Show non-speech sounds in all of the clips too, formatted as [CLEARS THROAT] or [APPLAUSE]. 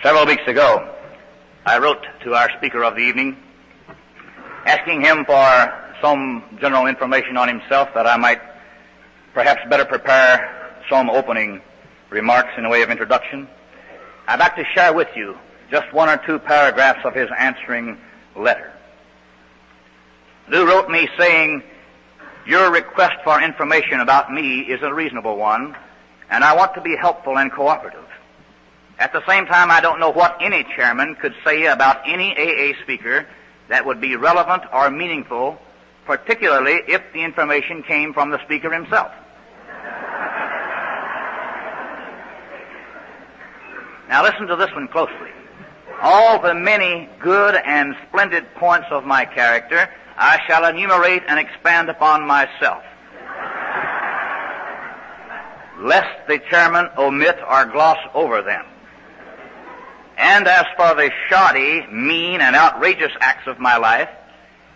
Several weeks ago, I wrote to our speaker of the evening asking him for some general information on himself that I might perhaps better prepare some opening remarks in the way of introduction. I'd like to share with you just one or two paragraphs of his answering letter. Lou wrote me saying, your request for information about me is a reasonable one, and I want to be helpful and cooperative. At the same time, I don't know what any chairman could say about any AA speaker that would be relevant or meaningful, particularly if the information came from the speaker himself. Now listen to this one closely. All the many good and splendid points of my character I shall enumerate and expand upon myself lest the chairman omit or gloss over them. And as for the shoddy, mean, and outrageous acts of my life,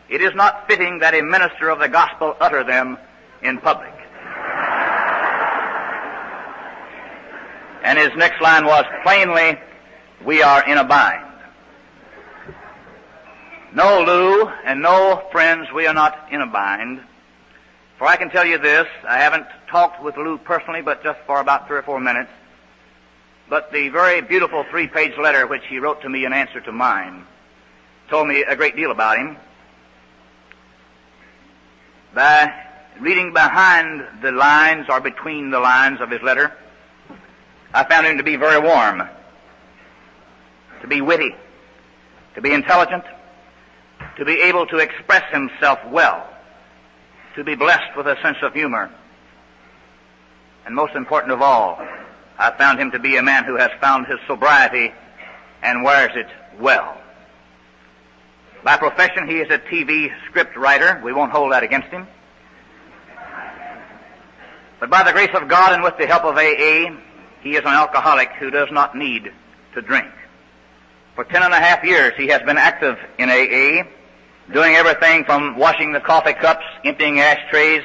it is not fitting that a minister of the gospel utter them in public. And his next line was, plainly, we are in a bind. No, Lou, and no, friends, we are not in a bind. For I can tell you this, I haven't talked with Lou personally, but just for about three or four minutes. But the very beautiful three-page letter which he wrote to me in answer to mine told me a great deal about him. By reading behind the lines or between the lines of his letter, I found him to be very warm, to be witty, to be intelligent, to be able to express himself well to be blessed with a sense of humor. And most important of all, I found him to be a man who has found his sobriety and wears it well. By profession, he is a TV script writer. We won't hold that against him. But by the grace of God and with the help of AA, he is an alcoholic who does not need to drink. For ten and a half years, he has been active in AA, doing everything from washing the coffee cups, emptying ashtrays,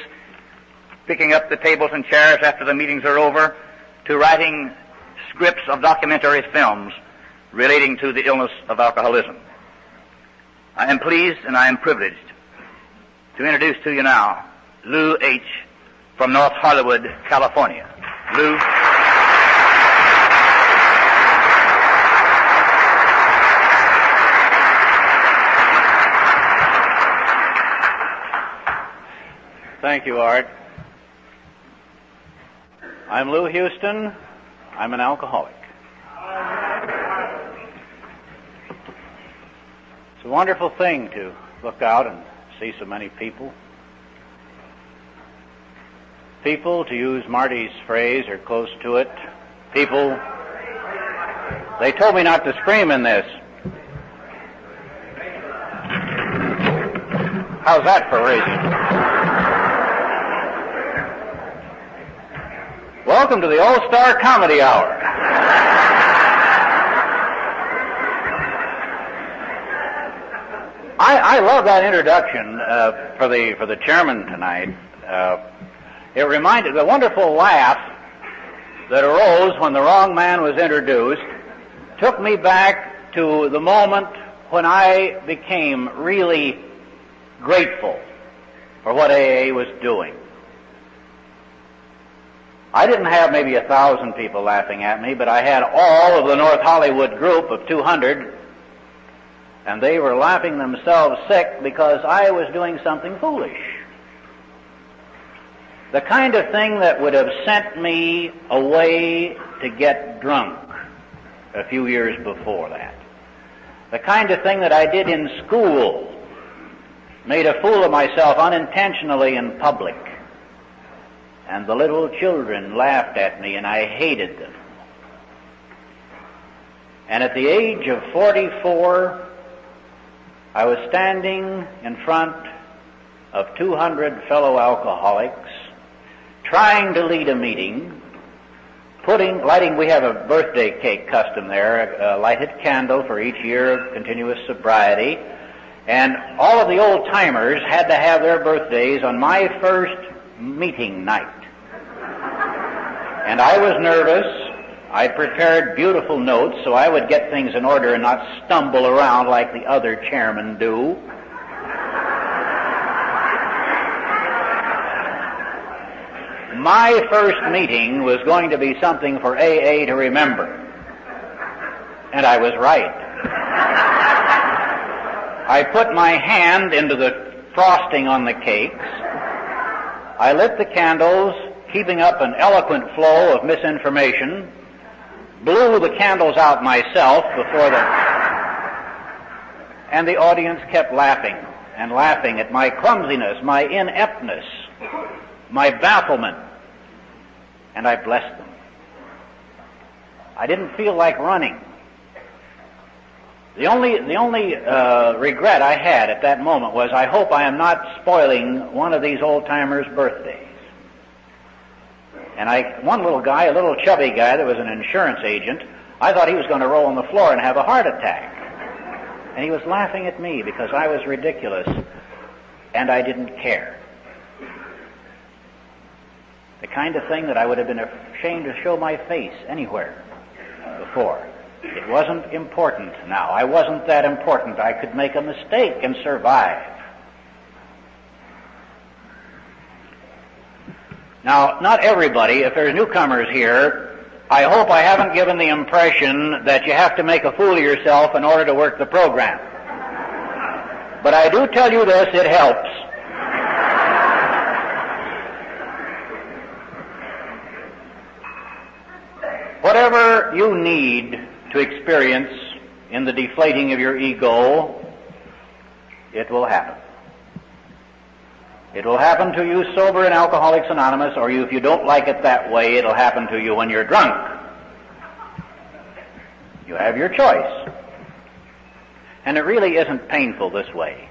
picking up the tables and chairs after the meetings are over, to writing scripts of documentary films relating to the illness of alcoholism. I am pleased and I am privileged to introduce to you now Lou H. from North Hollywood, California. Lou. Thank you, Art. I'm Lou Houston. I'm an alcoholic. It's a wonderful thing to look out and see so many people. People, to use Marty's phrase, are close to it. People, they told me not to scream in this. How's that for reason? Welcome to the All-Star Comedy Hour. I, I love that introduction uh, for the for the chairman tonight. Uh, it reminded the wonderful laugh that arose when the wrong man was introduced took me back to the moment when I became really grateful for what AA was doing. I didn't have maybe a thousand people laughing at me, but I had all of the North Hollywood group of 200, and they were laughing themselves sick because I was doing something foolish. The kind of thing that would have sent me away to get drunk a few years before that. The kind of thing that I did in school, made a fool of myself unintentionally in public and the little children laughed at me, and I hated them. And at the age of 44, I was standing in front of 200 fellow alcoholics, trying to lead a meeting, putting, lighting, we have a birthday cake custom there, uh, a lighted candle for each year of continuous sobriety, and all of the old timers had to have their birthdays on my first meeting night. And I was nervous, I prepared beautiful notes so I would get things in order and not stumble around like the other chairmen do. My first meeting was going to be something for AA to remember. And I was right. I put my hand into the frosting on the cakes. I lit the candles, keeping up an eloquent flow of misinformation, blew the candles out myself before the, and the audience kept laughing and laughing at my clumsiness, my ineptness, my bafflement, and I blessed them. I didn't feel like running. The only, the only uh, regret I had at that moment was I hope I am not spoiling one of these old timers' birthdays. And I, one little guy, a little chubby guy that was an insurance agent, I thought he was going to roll on the floor and have a heart attack. And he was laughing at me because I was ridiculous and I didn't care. The kind of thing that I would have been ashamed to show my face anywhere before. It wasn't important now. I wasn't that important. I could make a mistake and survive. Now, not everybody, if there's newcomers here, I hope I haven't given the impression that you have to make a fool of yourself in order to work the program. But I do tell you this, it helps. Whatever you need to experience in the deflating of your ego, it will happen. It will happen to you sober in Alcoholics Anonymous, or you, if you don't like it that way, it'll happen to you when you're drunk. You have your choice. And it really isn't painful this way.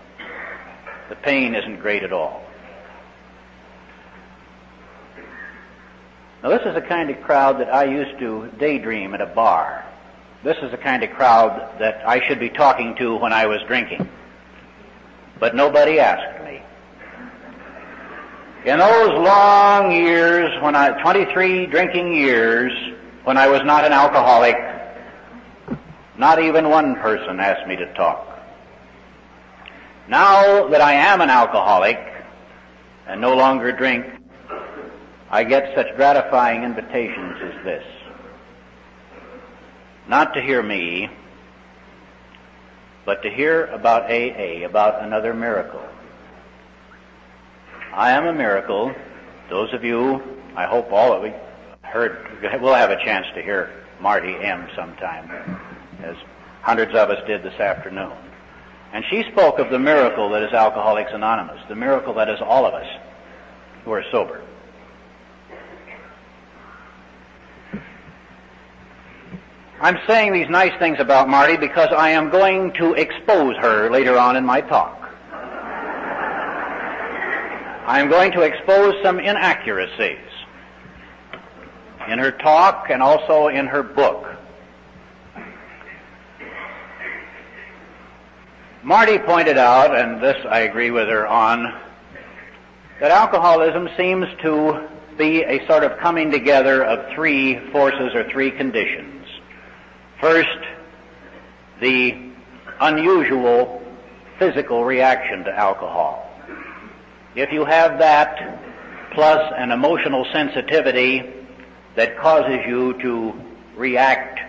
The pain isn't great at all. Now this is the kind of crowd that I used to daydream at a bar. This is the kind of crowd that I should be talking to when I was drinking. But nobody asked. In those long years, when I, 23 drinking years, when I was not an alcoholic, not even one person asked me to talk. Now that I am an alcoholic and no longer drink, I get such gratifying invitations as this not to hear me, but to hear about AA, about another miracle. I am a miracle. Those of you, I hope all of you heard, we'll have a chance to hear Marty M. sometime, as hundreds of us did this afternoon. And she spoke of the miracle that is Alcoholics Anonymous, the miracle that is all of us who are sober. I'm saying these nice things about Marty because I am going to expose her later on in my talk. I am going to expose some inaccuracies in her talk and also in her book. Marty pointed out, and this I agree with her on, that alcoholism seems to be a sort of coming together of three forces or three conditions. First, the unusual physical reaction to alcohol. If you have that plus an emotional sensitivity that causes you to react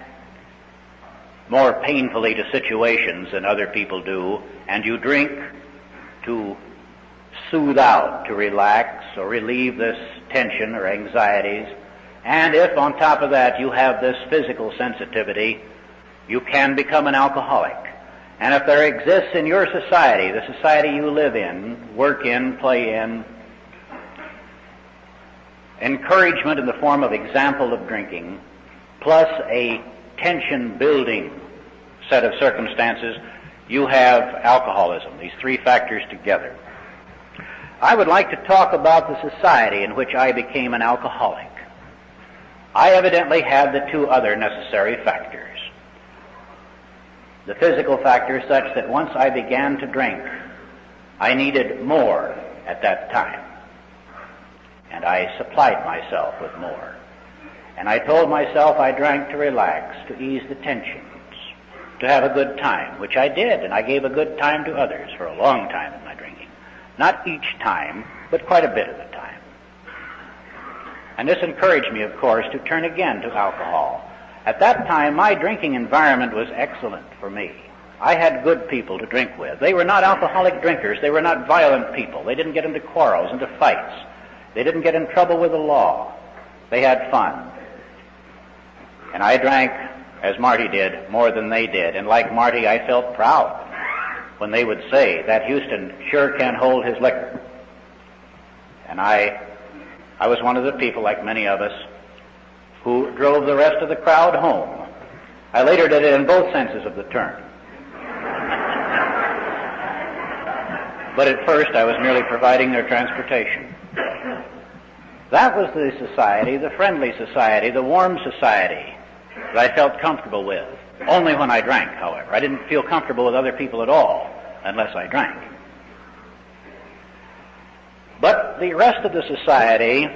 more painfully to situations than other people do, and you drink to soothe out, to relax or relieve this tension or anxieties, and if on top of that you have this physical sensitivity, you can become an alcoholic. And if there exists in your society, the society you live in, work in, play in, encouragement in the form of example of drinking, plus a tension building set of circumstances, you have alcoholism, these three factors together. I would like to talk about the society in which I became an alcoholic. I evidently had the two other necessary factors. The physical factor such that once I began to drink, I needed more at that time. And I supplied myself with more. And I told myself I drank to relax, to ease the tensions, to have a good time, which I did, and I gave a good time to others for a long time in my drinking. Not each time, but quite a bit of the time. And this encouraged me, of course, to turn again to alcohol. At that time, my drinking environment was excellent for me. I had good people to drink with. They were not alcoholic drinkers. They were not violent people. They didn't get into quarrels, into fights. They didn't get in trouble with the law. They had fun. And I drank, as Marty did, more than they did. And like Marty, I felt proud when they would say, that Houston sure can hold his liquor. And I, I was one of the people, like many of us, who drove the rest of the crowd home. I later did it in both senses of the term. but at first I was merely providing their transportation. That was the society, the friendly society, the warm society that I felt comfortable with. Only when I drank, however. I didn't feel comfortable with other people at all unless I drank. But the rest of the society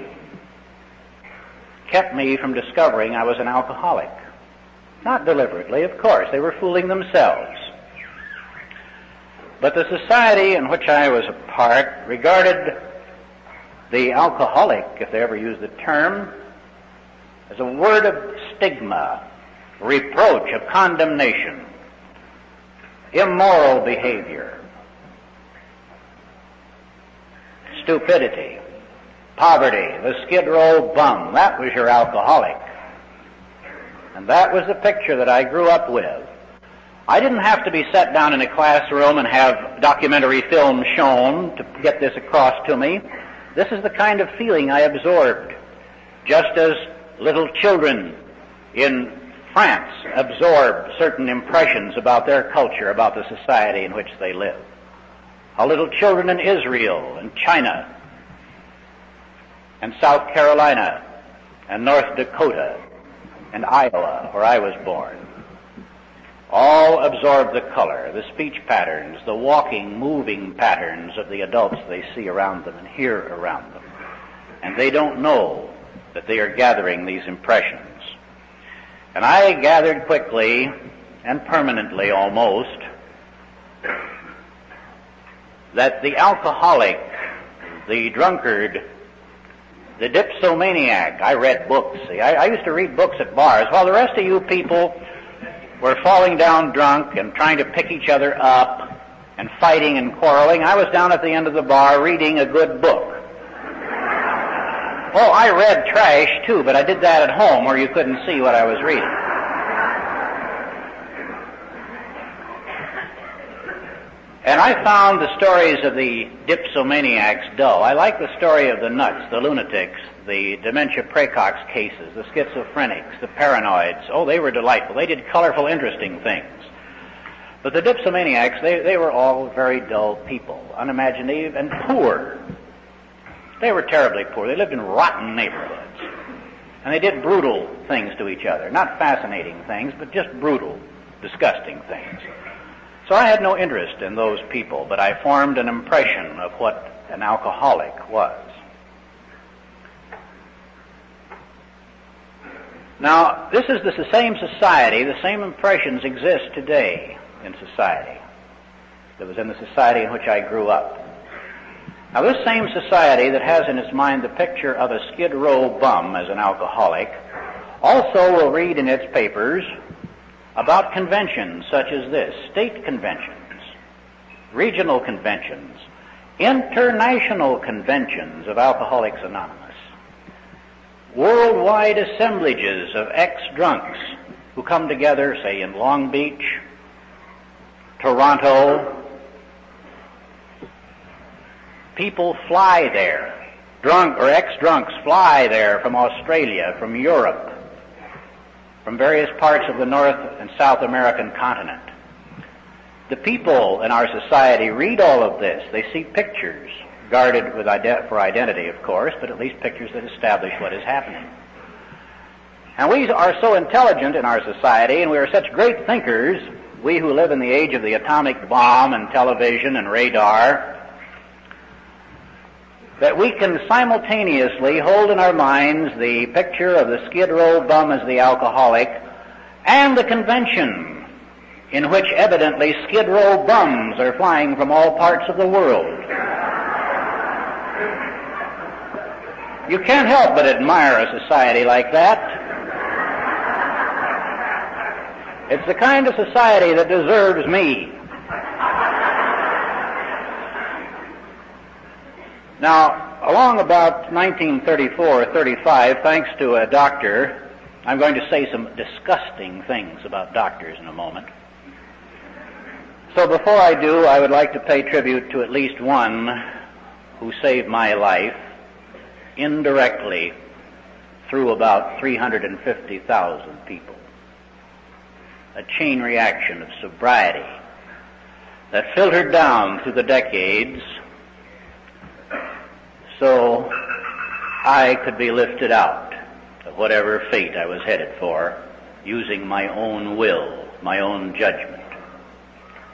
kept me from discovering I was an alcoholic. Not deliberately, of course. They were fooling themselves. But the society in which I was a part regarded the alcoholic, if they ever used the term, as a word of stigma, reproach, of condemnation, immoral behavior, stupidity, poverty, the skid row bum. That was your alcoholic. And that was the picture that I grew up with. I didn't have to be set down in a classroom and have documentary film shown to get this across to me. This is the kind of feeling I absorbed, just as little children in France absorb certain impressions about their culture, about the society in which they live. How little children in Israel and China and South Carolina and North Dakota and Iowa, where I was born, all absorb the color, the speech patterns, the walking, moving patterns of the adults they see around them and hear around them. And they don't know that they are gathering these impressions. And I gathered quickly and permanently almost that the alcoholic, the drunkard, the dipsomaniac, I read books. See, I, I used to read books at bars while the rest of you people were falling down drunk and trying to pick each other up and fighting and quarreling. I was down at the end of the bar reading a good book. Oh, I read trash too, but I did that at home where you couldn't see what I was reading. And I found the stories of the dipsomaniacs dull. I like the story of the nuts, the lunatics, the dementia praecox cases, the schizophrenics, the paranoids. Oh, they were delightful. They did colorful, interesting things. But the dipsomaniacs, they, they were all very dull people, unimaginative and poor. They were terribly poor. They lived in rotten neighborhoods. And they did brutal things to each other. Not fascinating things, but just brutal, disgusting things. So I had no interest in those people, but I formed an impression of what an alcoholic was. Now, this is the same society, the same impressions exist today in society that was in the society in which I grew up. Now, this same society that has in its mind the picture of a skid row bum as an alcoholic also will read in its papers about conventions such as this, state conventions, regional conventions, international conventions of Alcoholics Anonymous, worldwide assemblages of ex-drunks who come together, say, in Long Beach, Toronto. People fly there. Drunk or ex-drunks fly there from Australia, from Europe, from various parts of the North and South American continent. The people in our society read all of this. They see pictures, guarded with for identity, of course, but at least pictures that establish what is happening. And we are so intelligent in our society, and we are such great thinkers, we who live in the age of the atomic bomb and television and radar, that we can simultaneously hold in our minds the picture of the skid row bum as the alcoholic and the convention in which evidently skid row bums are flying from all parts of the world. You can't help but admire a society like that. It's the kind of society that deserves me. Now, along about 1934 or 35, thanks to a doctor, I'm going to say some disgusting things about doctors in a moment. So before I do, I would like to pay tribute to at least one who saved my life indirectly through about 350,000 people. A chain reaction of sobriety that filtered down through the decades so I could be lifted out of whatever fate I was headed for using my own will, my own judgment.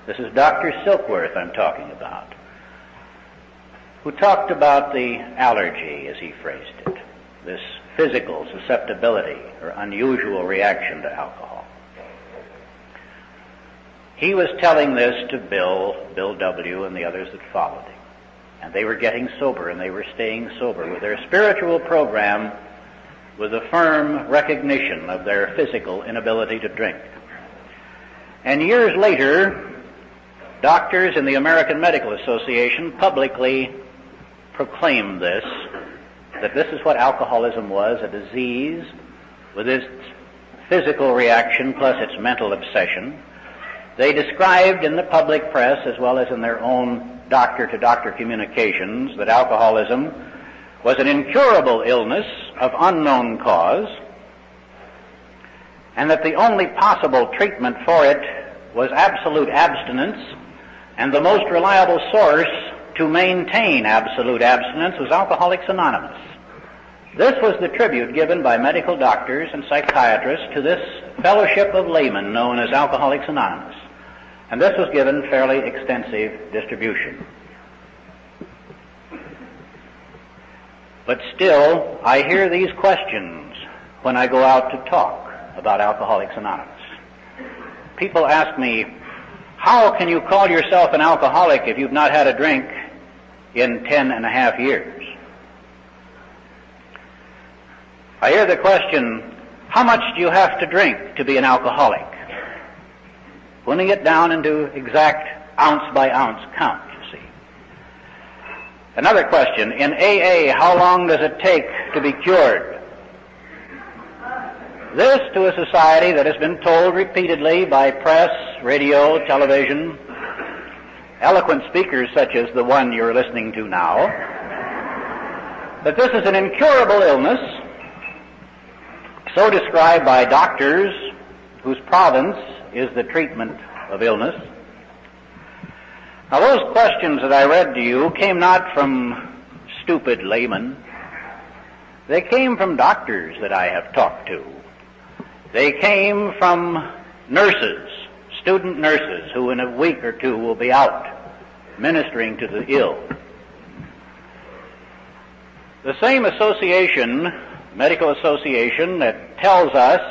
This is Dr. Silkworth I'm talking about, who talked about the allergy, as he phrased it, this physical susceptibility or unusual reaction to alcohol. He was telling this to Bill, Bill W., and the others that followed him. And they were getting sober and they were staying sober with their spiritual program with a firm recognition of their physical inability to drink. And years later, doctors in the American Medical Association publicly proclaimed this, that this is what alcoholism was, a disease with its physical reaction plus its mental obsession. They described in the public press as well as in their own doctor to doctor communications that alcoholism was an incurable illness of unknown cause and that the only possible treatment for it was absolute abstinence and the most reliable source to maintain absolute abstinence was Alcoholics Anonymous. This was the tribute given by medical doctors and psychiatrists to this fellowship of laymen known as Alcoholics Anonymous. And this was given fairly extensive distribution. But still, I hear these questions when I go out to talk about Alcoholics Anonymous. People ask me, how can you call yourself an alcoholic if you've not had a drink in ten and a half years? I hear the question, how much do you have to drink to be an alcoholic? Putting it down into exact ounce by ounce count, you see. Another question, in AA, how long does it take to be cured? This to a society that has been told repeatedly by press, radio, television, eloquent speakers such as the one you're listening to now, that this is an incurable illness, so described by doctors whose province is the treatment of illness. Now those questions that I read to you came not from stupid laymen. They came from doctors that I have talked to. They came from nurses, student nurses, who in a week or two will be out ministering to the ill. The same association, medical association, that tells us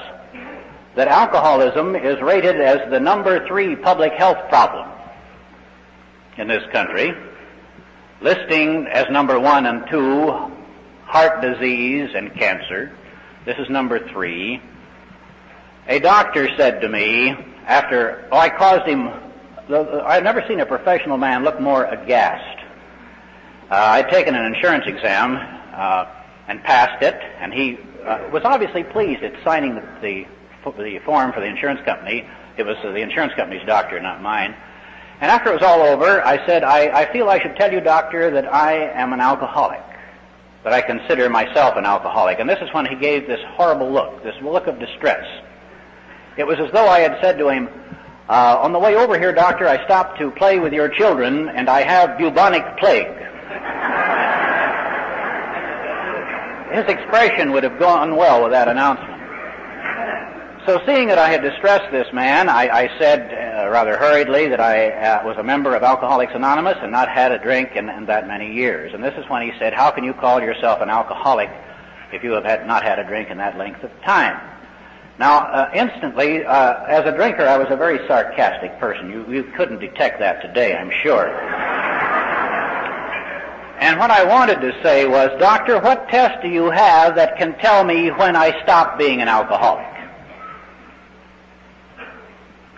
that alcoholism is rated as the number three public health problem in this country, listing as number one and two heart disease and cancer. This is number three. A doctor said to me after, oh, I caused him, I've never seen a professional man look more aghast. Uh, I'd taken an insurance exam uh, and passed it, and he uh, was obviously pleased at signing the, the the form for the insurance company. It was the insurance company's doctor, not mine. And after it was all over, I said, I, I feel I should tell you, doctor, that I am an alcoholic. That I consider myself an alcoholic. And this is when he gave this horrible look, this look of distress. It was as though I had said to him, uh, on the way over here, doctor, I stopped to play with your children, and I have bubonic plague. [LAUGHS] His expression would have gone well with that announcement. So seeing that I had distressed this man, I, I said uh, rather hurriedly that I uh, was a member of Alcoholics Anonymous and not had a drink in, in, that many years. And this is when he said, how can you call yourself an alcoholic if you have had, not had a drink in that length of time? Now, uh, instantly, uh, as a drinker, I was a very sarcastic person. You, you couldn't detect that today, I'm sure. And what I wanted to say was, Doctor, what test do you have that can tell me when I stop being an alcoholic?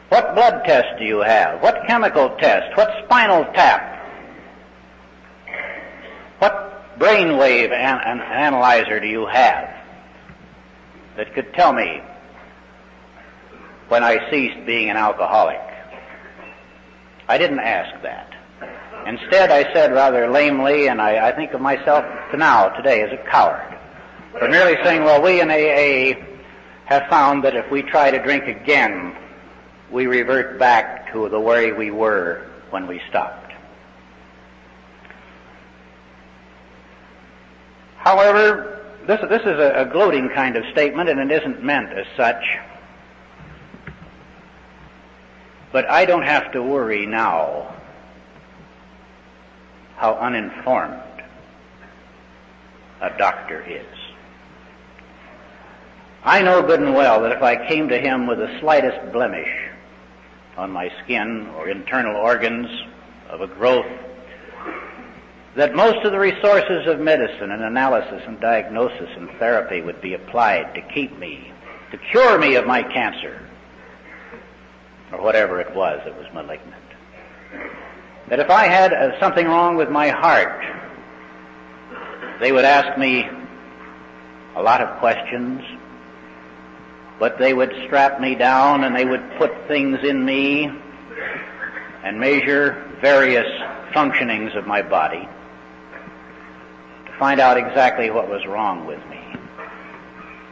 What blood test do you have? What chemical test? What spinal tap? What brainwave an- an analyzer do you have that could tell me when I ceased being an alcoholic? I didn't ask that. Instead, I said rather lamely, and I, I think of myself to now, today, as a coward, for merely saying, well, we in AA have found that if we try to drink again, we revert back to the way we were when we stopped. However, this, this is a, a gloating kind of statement and it isn't meant as such. But I don't have to worry now how uninformed a doctor is. I know good and well that if I came to him with the slightest blemish on my skin or internal organs of a growth, that most of the resources of medicine and analysis and diagnosis and therapy would be applied to keep me, to cure me of my cancer, or whatever it was that was malignant. That if I had uh, something wrong with my heart, they would ask me a lot of questions, but they would strap me down and they would put things in me and measure various functionings of my body to find out exactly what was wrong with me.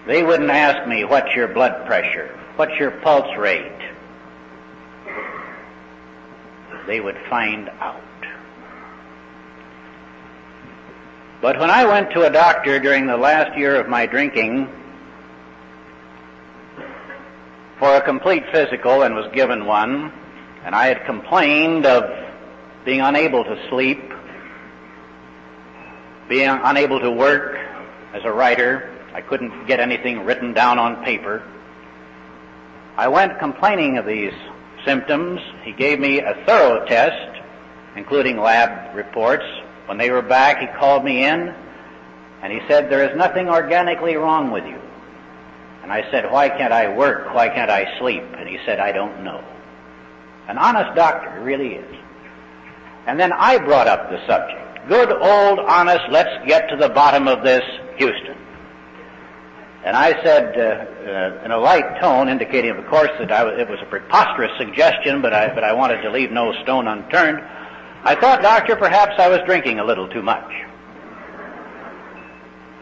They wouldn't ask me, what's your blood pressure? What's your pulse rate? They would find out. But when I went to a doctor during the last year of my drinking, for a complete physical and was given one, and I had complained of being unable to sleep, being unable to work as a writer. I couldn't get anything written down on paper. I went complaining of these symptoms. He gave me a thorough test, including lab reports. When they were back, he called me in and he said, there is nothing organically wrong with you. And I said, why can't I work? Why can't I sleep? And he said, I don't know. An honest doctor, really is. And then I brought up the subject. Good old honest, let's get to the bottom of this, Houston. And I said, uh, uh, in a light tone, indicating, of course, that it was a preposterous suggestion, but I, but I wanted to leave no stone unturned. I thought, doctor, perhaps I was drinking a little too much.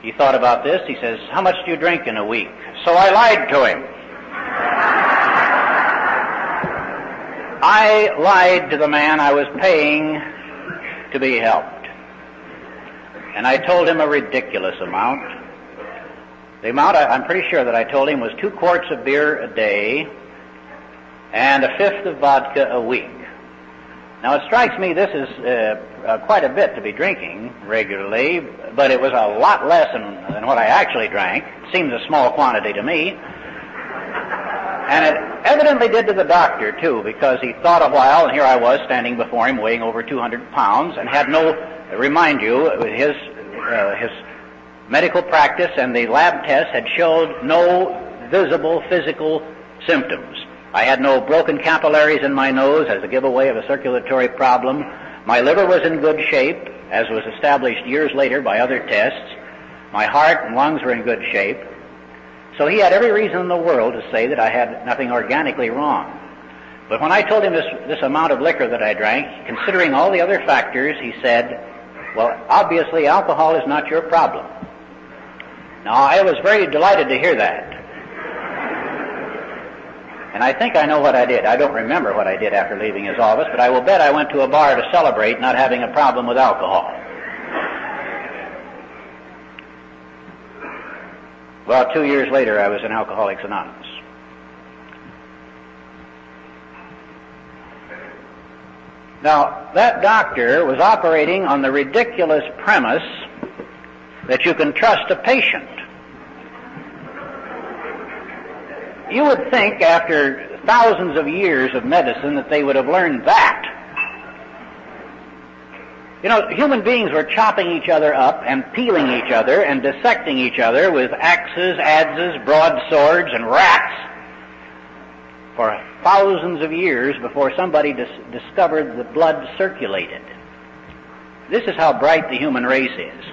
He thought about this. He says, how much do you drink in a week? So I lied to him. I lied to the man I was paying to be helped. And I told him a ridiculous amount. The amount, I, am pretty sure that I told him was two quarts of beer a day and a fifth of vodka a week. Now it strikes me this is uh, uh, quite a bit to be drinking regularly, but it was a lot less than, than what I actually drank. It seems a small quantity to me. And it evidently did to the doctor too, because he thought a while, and here I was standing before him weighing over 200 pounds, and had no, remind you, his, uh, his medical practice and the lab tests had showed no visible physical symptoms. I had no broken capillaries in my nose as a giveaway of a circulatory problem. My liver was in good shape, as was established years later by other tests. My heart and lungs were in good shape. So he had every reason in the world to say that I had nothing organically wrong. But when I told him this, this amount of liquor that I drank, considering all the other factors, he said, well, obviously alcohol is not your problem. Now, I was very delighted to hear that. And I think I know what I did. I don't remember what I did after leaving his office, but I will bet I went to a bar to celebrate not having a problem with alcohol. Well, two years later, I was in Alcoholics Anonymous. Now, that doctor was operating on the ridiculous premise that you can trust a patient. You would think after thousands of years of medicine that they would have learned that. You know, human beings were chopping each other up and peeling each other and dissecting each other with axes, adzes, broadswords, and rats for thousands of years before somebody dis- discovered the blood circulated. This is how bright the human race is.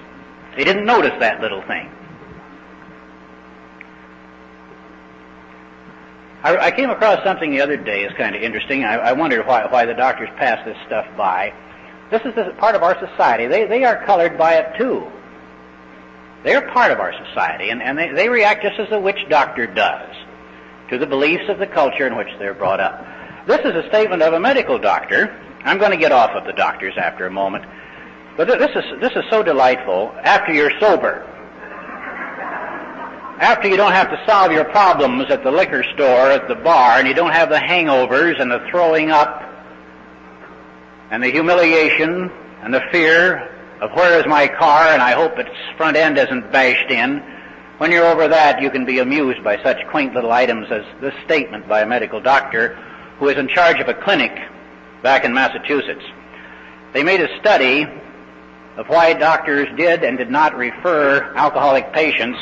They didn't notice that little thing. I, I came across something the other day that's kind of interesting. I, I wondered why, why the doctors pass this stuff by. This is this part of our society. They, they are colored by it too. They're part of our society, and, and they, they react just as the witch doctor does to the beliefs of the culture in which they're brought up. This is a statement of a medical doctor. I'm going to get off of the doctors after a moment. But this is, this is so delightful after you're sober. After you don't have to solve your problems at the liquor store, at the bar, and you don't have the hangovers and the throwing up and the humiliation and the fear of where is my car and I hope its front end isn't bashed in. When you're over that, you can be amused by such quaint little items as this statement by a medical doctor who is in charge of a clinic back in Massachusetts. They made a study of why doctors did and did not refer alcoholic patients,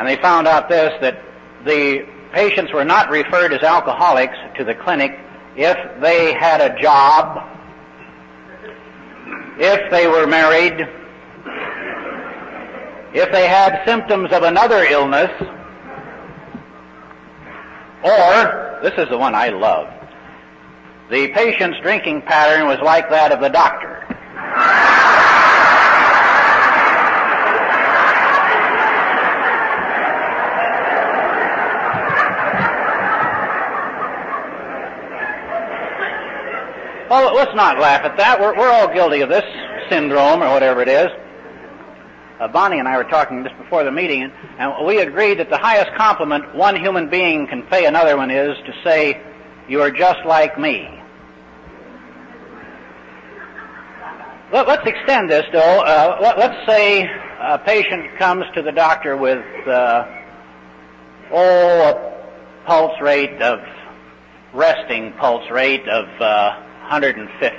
and they found out this, that the patients were not referred as alcoholics to the clinic if they had a job, if they were married, if they had symptoms of another illness, or, this is the one I love, the patient's drinking pattern was like that of the doctor. Well, let's not laugh at that. We're, we're all guilty of this syndrome or whatever it is. Uh, Bonnie and I were talking just before the meeting, and, we agreed that the highest compliment one human being can pay another one is to say, You are just like me. Let, us extend this, though. Uh, let, us say a patient comes to the doctor with, uh, oh, a pulse rate of, resting pulse rate of, uh, 150.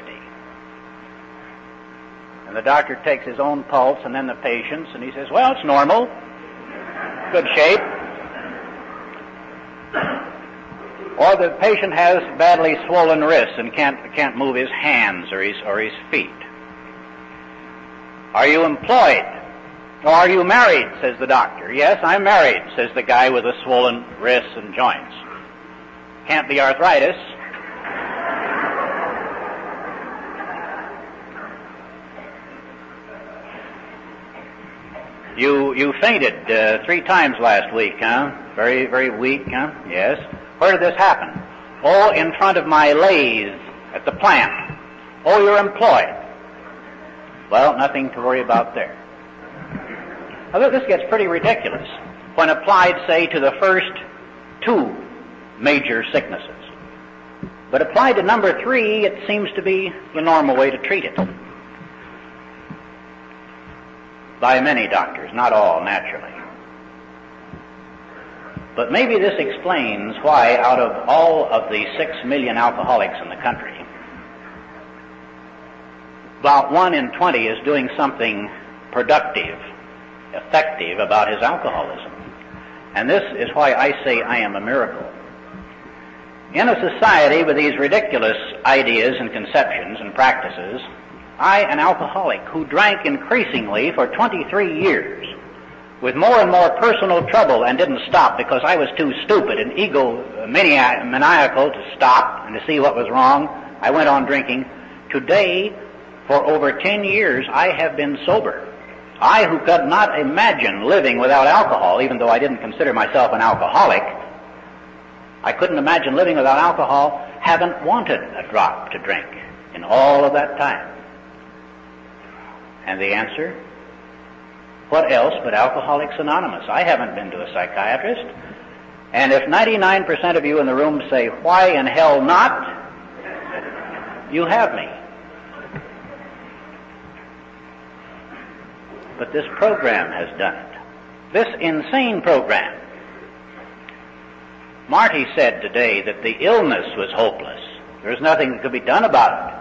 And the doctor takes his own pulse and then the patient's and he says, well, it's normal. Good shape. Or the patient has badly swollen wrists and can't, can't move his hands or his, or his feet. Are you employed? Or are you married? says the doctor. Yes, I'm married, says the guy with the swollen wrists and joints. Can't be arthritis. You you fainted uh, three times last week, huh? Very very weak, huh? Yes. Where did this happen? Oh, in front of my lathe at the plant. Oh, you're employed. Well, nothing to worry about there. Now, this gets pretty ridiculous when applied, say, to the first two major sicknesses. But applied to number three, it seems to be the normal way to treat it by many doctors, not all, naturally. But maybe this explains why, out of all of the six million alcoholics in the country, about one in 20 is doing something productive, effective about his alcoholism. And this is why I say I am a miracle. In a society with these ridiculous ideas and conceptions and practices, I, an alcoholic who drank increasingly for 23 years, with more and more personal trouble and didn't stop because I was too stupid and egomaniacal to stop and to see what was wrong. I went on drinking. Today, for over 10 years, I have been sober. I who could not imagine living without alcohol, even though I didn't consider myself an alcoholic, I couldn't imagine living without alcohol, haven't wanted a drop to drink in all of that time. And the answer? What else but Alcoholics Anonymous? I haven't been to a psychiatrist. And if 99% of you in the room say, why in hell not? You have me. But this program has done it. This insane program. Marty said today that the illness was hopeless. There was nothing that could be done about it.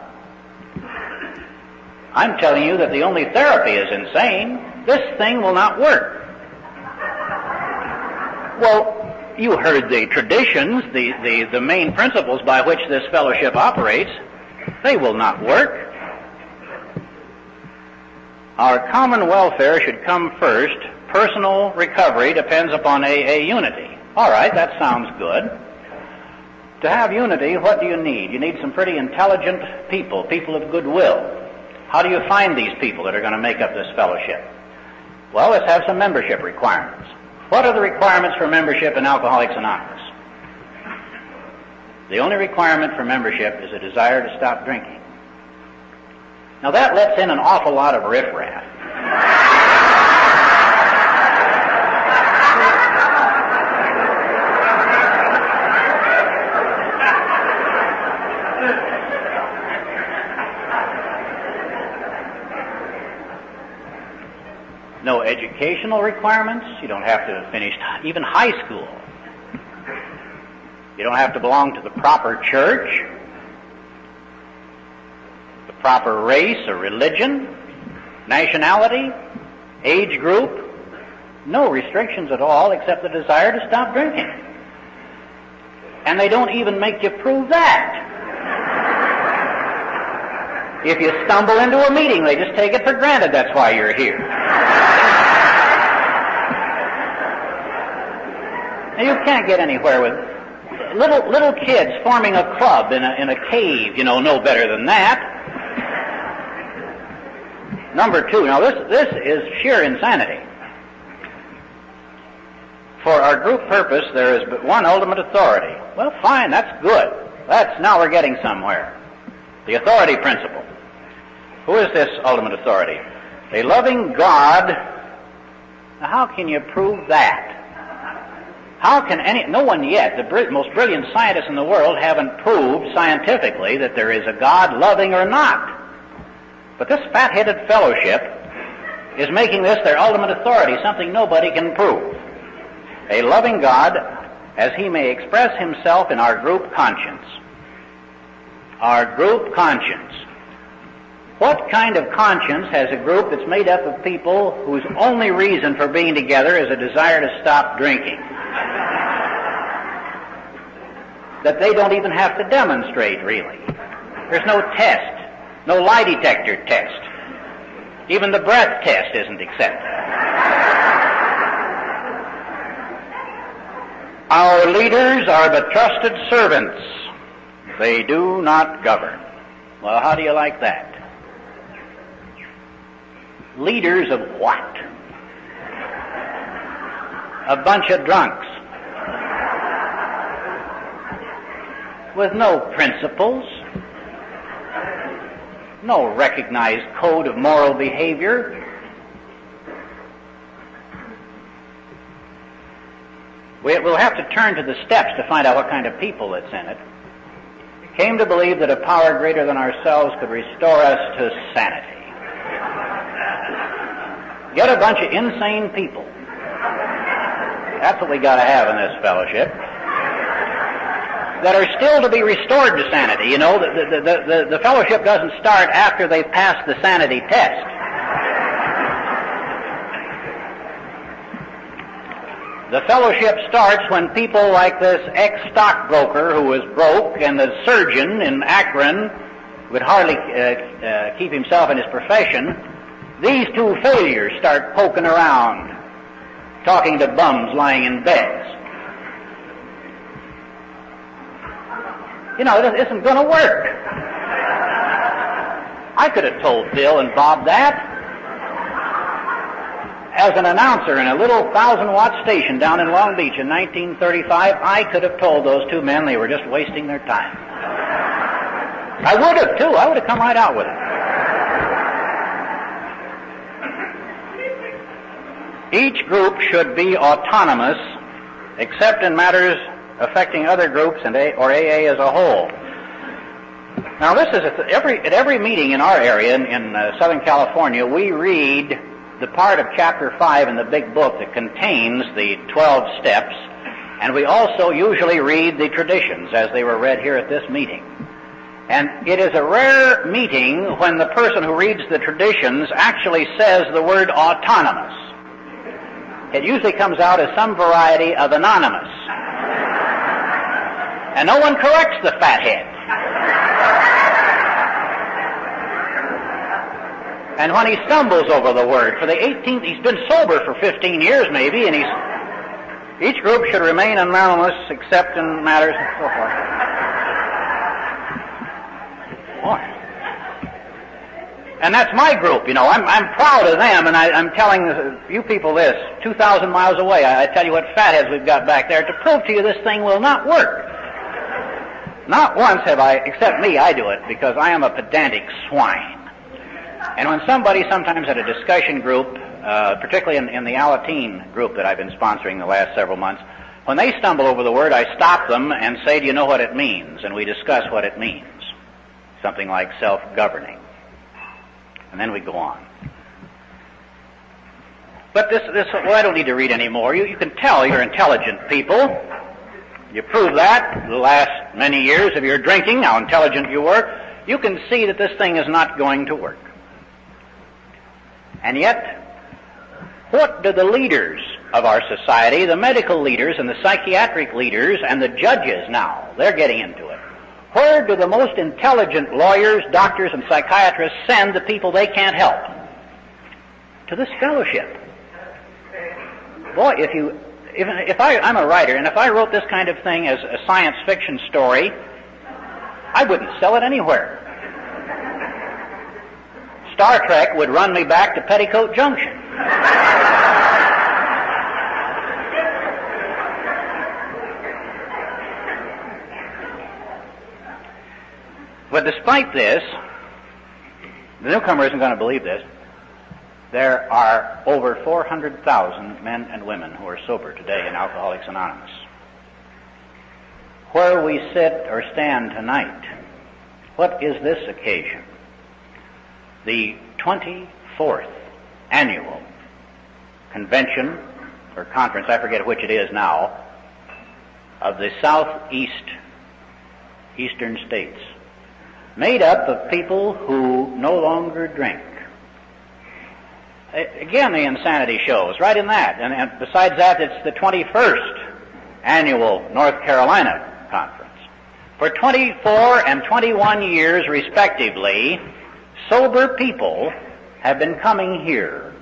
I'm telling you that the only therapy is insane. This thing will not work. Well, you heard the traditions, the, the, the main principles by which this fellowship operates. They will not work. Our common welfare should come first. Personal recovery depends upon AA unity. All right, that sounds good. To have unity, what do you need? You need some pretty intelligent people, people of goodwill. How do you find these people that are going to make up this fellowship? Well, let's have some membership requirements. What are the requirements for membership in Alcoholics Anonymous? The only requirement for membership is a desire to stop drinking. Now that lets in an awful lot of riffraff. No educational requirements. You don't have to have finished even high school. You don't have to belong to the proper church, the proper race or religion, nationality, age group. No restrictions at all except the desire to stop drinking. And they don't even make you prove that. If you stumble into a meeting, they just take it for granted that's why you're here. Now, you can't get anywhere with little little kids forming a club in a in a cave. You know, no better than that. Number two. Now, this this is sheer insanity. For our group purpose, there is but one ultimate authority. Well, fine, that's good. That's now we're getting somewhere. The authority principle. Who is this ultimate authority? A loving God. Now, how can you prove that? How can any, no one yet, the br- most brilliant scientists in the world haven't proved scientifically that there is a God loving or not. But this fat-headed fellowship is making this their ultimate authority, something nobody can prove. A loving God as he may express himself in our group conscience. Our group conscience. What kind of conscience has a group that's made up of people whose only reason for being together is a desire to stop drinking? that they don't even have to demonstrate, really. There's no test, no lie detector test. Even the breath test isn't accepted. Our leaders are but trusted servants. They do not govern. Well, how do you like that? Leaders of what? A bunch of drunks. With no principles. No recognized code of moral behavior. We'll have to turn to the steps to find out what kind of people it's in it. Came to believe that a power greater than ourselves could restore us to sanity. Get a bunch of insane people. That's what we got to have in this fellowship. That are still to be restored to sanity. You know, the, the, the, the, fellowship doesn't start after they've passed the sanity test. The fellowship starts when people like this ex-stockbroker who was broke and the surgeon in Akron would hardly uh, uh, keep himself in his profession. These two failures start poking around, talking to bums lying in beds. You know, it isn't going to work. I could have told Bill and Bob that as an announcer in a little thousand watt station down in Long Beach in 1935, I could have told those two men they were just wasting their time. I would have too. I would have come right out with it. Each group should be autonomous except in matters affecting other groups and A, or AA as a whole. Now this is at every, at every meeting in our area in, in uh, Southern California, we read the part of chapter 5 in the big book that contains the 12 steps, and we also usually read the traditions as they were read here at this meeting. And it is a rare meeting when the person who reads the traditions actually says the word autonomous. It usually comes out as some variety of anonymous. And no one corrects the fathead. And when he stumbles over the word for the 18th, he's been sober for 15 years maybe, and he's, each group should remain anonymous except in matters and so forth. Boy. And that's my group, you know. I'm, I'm proud of them, and I, I'm telling you people this, 2,000 miles away, I, I tell you what fatheads we've got back there to prove to you this thing will not work. Not once have I, except me, I do it, because I am a pedantic swine. And when somebody sometimes at a discussion group, uh, particularly in, in the Alateen group that I've been sponsoring the last several months, when they stumble over the word, I stop them and say, do you know what it means? And we discuss what it means. Something like self-governing. And then we go on. But this, this, well, I don't need to read any more. You, you can tell you're intelligent people. You prove that the last many years of your drinking, how intelligent you were. You can see that this thing is not going to work. And yet, what do the leaders of our society, the medical leaders and the psychiatric leaders and the judges now, they're getting into it. Where do the most intelligent lawyers, doctors, and psychiatrists send the people they can't help? To this fellowship. Boy, if you, if, if I, I'm a writer, and if I wrote this kind of thing as a science fiction story, I wouldn't sell it anywhere. Star Trek would run me back to Petticoat Junction. But despite this, the newcomer isn't going to believe this. There are over 400,000 men and women who are sober today in Alcoholics Anonymous. Where we sit or stand tonight, what is this occasion? The 24th annual convention or conference, I forget which it is now, of the Southeast Eastern States made up of people who no longer drink. Again, the insanity shows right in that. And, and, besides that, it's the 21st annual North Carolina conference. For 24 and 21 years, respectively, sober people have been coming here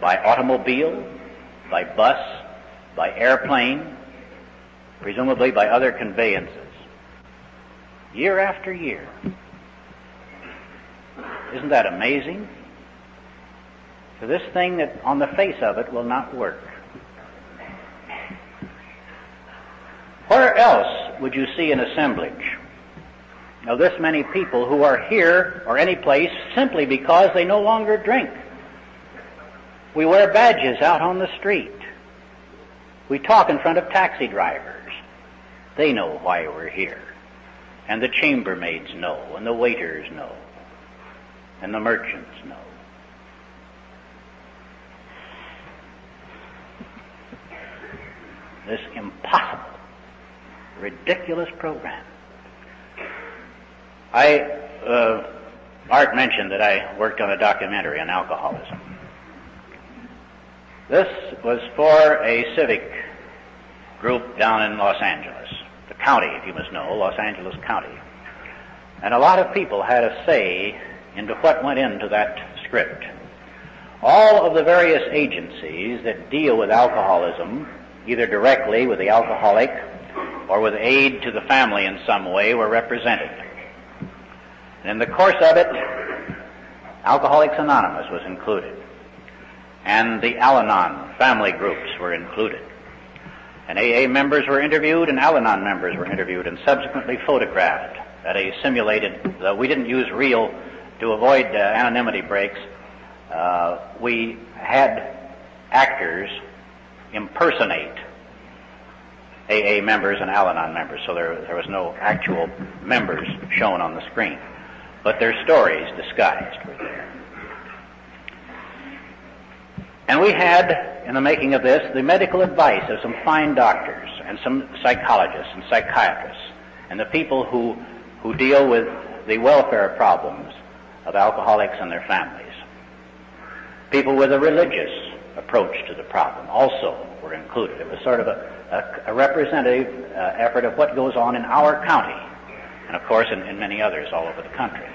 by automobile, by bus, by airplane, presumably by other conveyances year after year. Isn't that amazing? For this thing that on the face of it will not work. Where else would you see an assemblage of this many people who are here or any place simply because they no longer drink? We wear badges out on the street. We talk in front of taxi drivers. They know why we're here. And the chambermaids know, and the waiters know, and the merchants know. This impossible, ridiculous program. I, uh, Art mentioned that I worked on a documentary on alcoholism. This was for a civic group down in Los Angeles county, if you must know, Los Angeles County. And a lot of people had a say into what went into that script. All of the various agencies that deal with alcoholism, either directly with the alcoholic or with aid to the family in some way, were represented. And in the course of it, Alcoholics Anonymous was included. And the Al Anon family groups were included. And AA members were interviewed and Al Anon members were interviewed and subsequently photographed at a simulated, we didn't use real to avoid uh, anonymity breaks, uh, we had actors impersonate AA members and Al Anon members, so there, there was no actual members shown on the screen. But their stories disguised were there. And we had, in the making of this, the medical advice of some fine doctors and some psychologists and psychiatrists and the people who, who deal with the welfare problems of alcoholics and their families. People with a religious approach to the problem also were included. It was sort of a, a, a representative uh, effort of what goes on in our county, and of course in, in many others all over the country.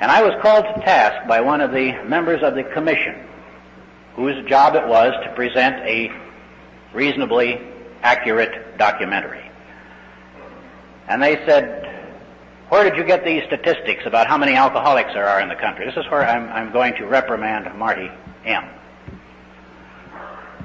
And I was called to task by one of the members of the commission whose job it was to present a reasonably accurate documentary. And they said, where did you get these statistics about how many alcoholics there are in the country? This is where I'm, I'm going to reprimand Marty M.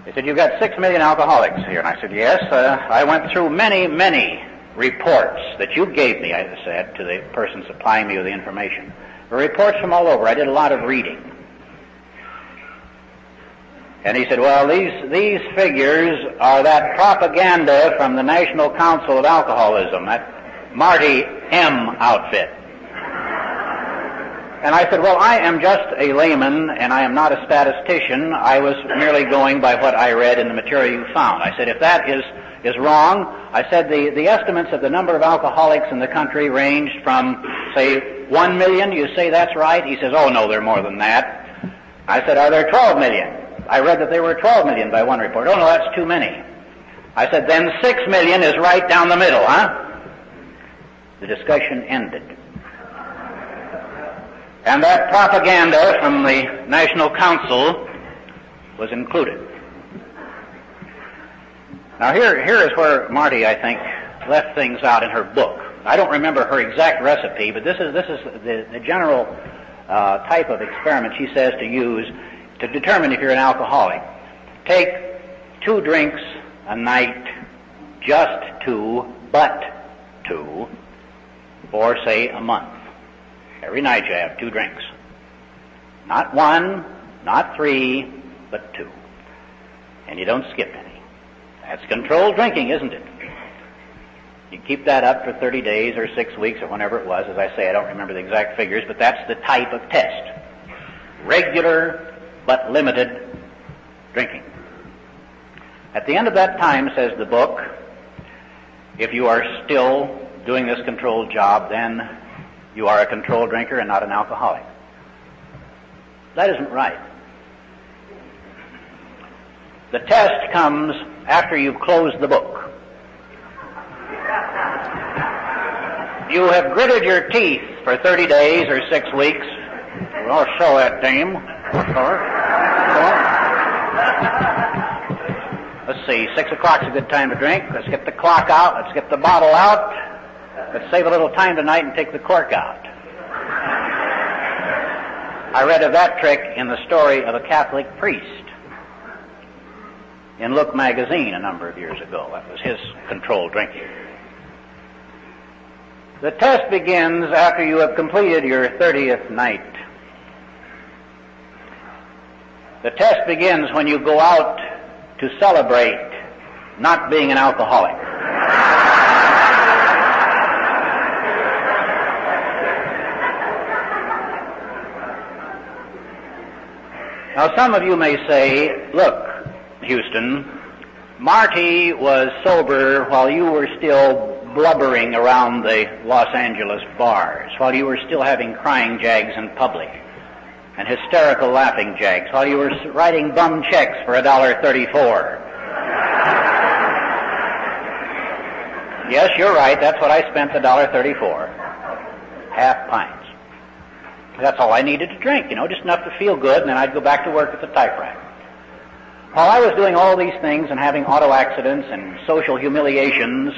They said, you've got six million alcoholics here. And I said, yes, uh, I went through many, many reports that you gave me, I said, to the person supplying me with the information. reports from all over. I did a lot of reading. And he said, well, these, these figures are that propaganda from the National Council of Alcoholism, that Marty M. outfit. And I said, well, I am just a layman and I am not a statistician. I was merely going by what I read in the material you found. I said, if that is, is wrong, I said the, the estimates of the number of alcoholics in the country ranged from, say, one million. You say that's right? He says, oh no, they're more than that. I said, are there 12 million? I read that there were 12 million by one report. Oh no, that's too many. I said, then 6 million is right down the middle, huh? The discussion ended. And that propaganda from the National Council was included. Now here, here is where Marty, I think, left things out in her book. I don't remember her exact recipe, but this is, this is the, the general uh, type of experiment she says to use to determine if you're an alcoholic. Take two drinks a night, just two, but two, for say a month. Every night you have two drinks. Not one, not three, but two. And you don't skip any. That's controlled drinking, isn't it? You keep that up for 30 days or six weeks or whenever it was. As I say, I don't remember the exact figures, but that's the type of test. Regular but limited drinking. At the end of that time, says the book, if you are still doing this controlled job, then you are a controlled drinker and not an alcoholic. That isn't right. The test comes after you've closed the book. You have gritted your teeth for 30 days or six weeks. I'll show that dame. Let's see, six o'clock's a good time to drink. Let's get the clock out. Let's get the bottle out. Let's save a little time tonight and take the cork out. I read of that trick in the story of a Catholic priest in Look magazine a number of years ago. That was his controlled drinking. The test begins after you have completed your 30th night. The test begins when you go out to celebrate not being an alcoholic. Now some of you may say, look, Houston, Marty was sober while you were still blubbering around the Los Angeles bars, while you were still having crying jags in public and hysterical laughing jacks while you were writing bum checks for a dollar thirty-four. yes, you're right. That's what I spent the dollar thirty-four. Half pints. That's all I needed to drink, you know, just enough to feel good, and then I'd go back to work at the typewriter. While I was doing all these things and having auto accidents and social humiliations,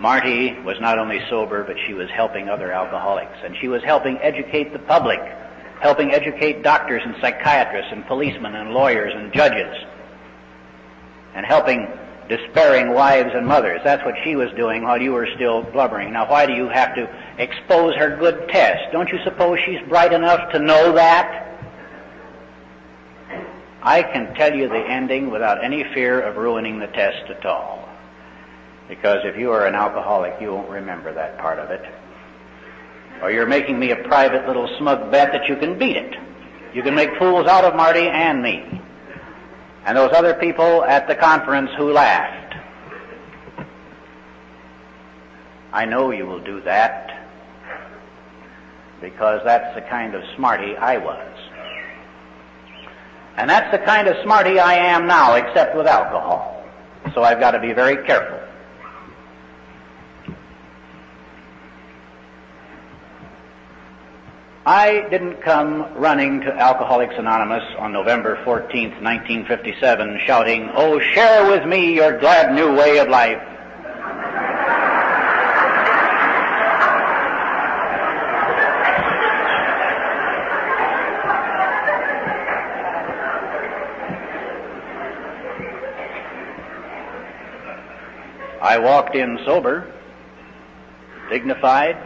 Marty was not only sober, but she was helping other alcoholics, and she was helping educate the public helping educate doctors and psychiatrists and policemen and lawyers and judges, and helping despairing wives and mothers. That's what she was doing while you were still blubbering. Now, why do you have to expose her good test? Don't you suppose she's bright enough to know that? I can tell you the ending without any fear of ruining the test at all. Because if you are an alcoholic, you won't remember that part of it or you're making me a private little smug bet that you can beat it. You can make fools out of Marty and me. And those other people at the conference who laughed. I know you will do that because that's the kind of smarty I was. And that's the kind of smarty I am now, except with alcohol. So I've got to be very careful. I didn't come running to Alcoholics Anonymous on November 14th, 1957, shouting, Oh, share with me your glad new way of life. I walked in sober, dignified,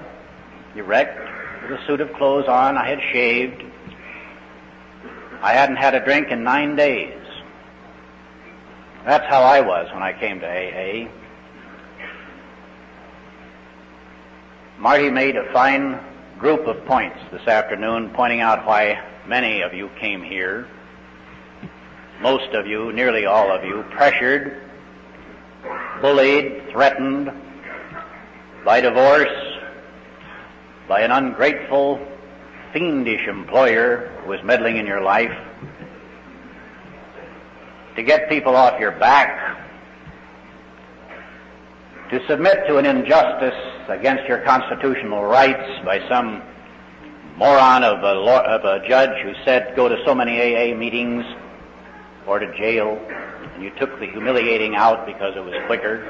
erect, a suit of clothes on. I had shaved. I hadn't had a drink in nine days. That's how I was when I came to AA. Marty made a fine group of points this afternoon, pointing out why many of you came here. Most of you, nearly all of you, pressured, bullied, threatened by divorce, by an ungrateful, fiendish employer who was meddling in your life, to get people off your back, to submit to an injustice against your constitutional rights by some moron of a, law, of a judge who said go to so many AA meetings or to jail, and you took the humiliating out because it was quicker,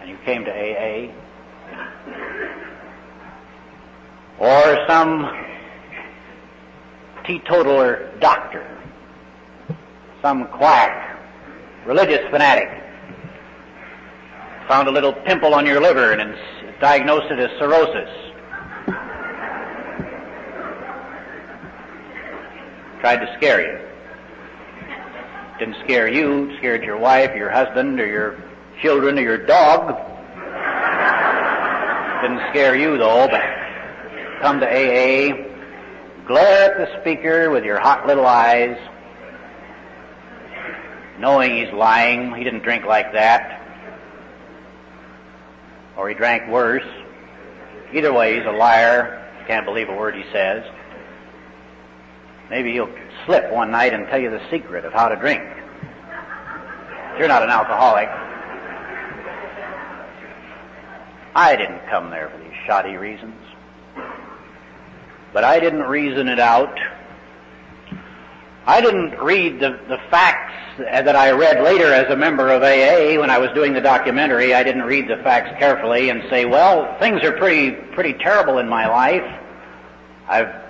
and you came to AA or some teetotaler doctor, some quack, religious fanatic, found a little pimple on your liver and diagnosed it as cirrhosis. Tried to scare you. Didn't scare you, scared your wife, your husband, or your children, or your dog. Didn't scare you though, but come to AA, glare at the speaker with your hot little eyes, knowing he's lying. He didn't drink like that. Or he drank worse. Either way, he's a liar. Can't believe a word he says. Maybe he'll slip one night and tell you the secret of how to drink. You're not an alcoholic. I didn't come there for these shoddy reasons. But I didn't reason it out. I didn't read the, the facts that I read later as a member of AA when I was doing the documentary. I didn't read the facts carefully and say, well, things are pretty, pretty terrible in my life. I've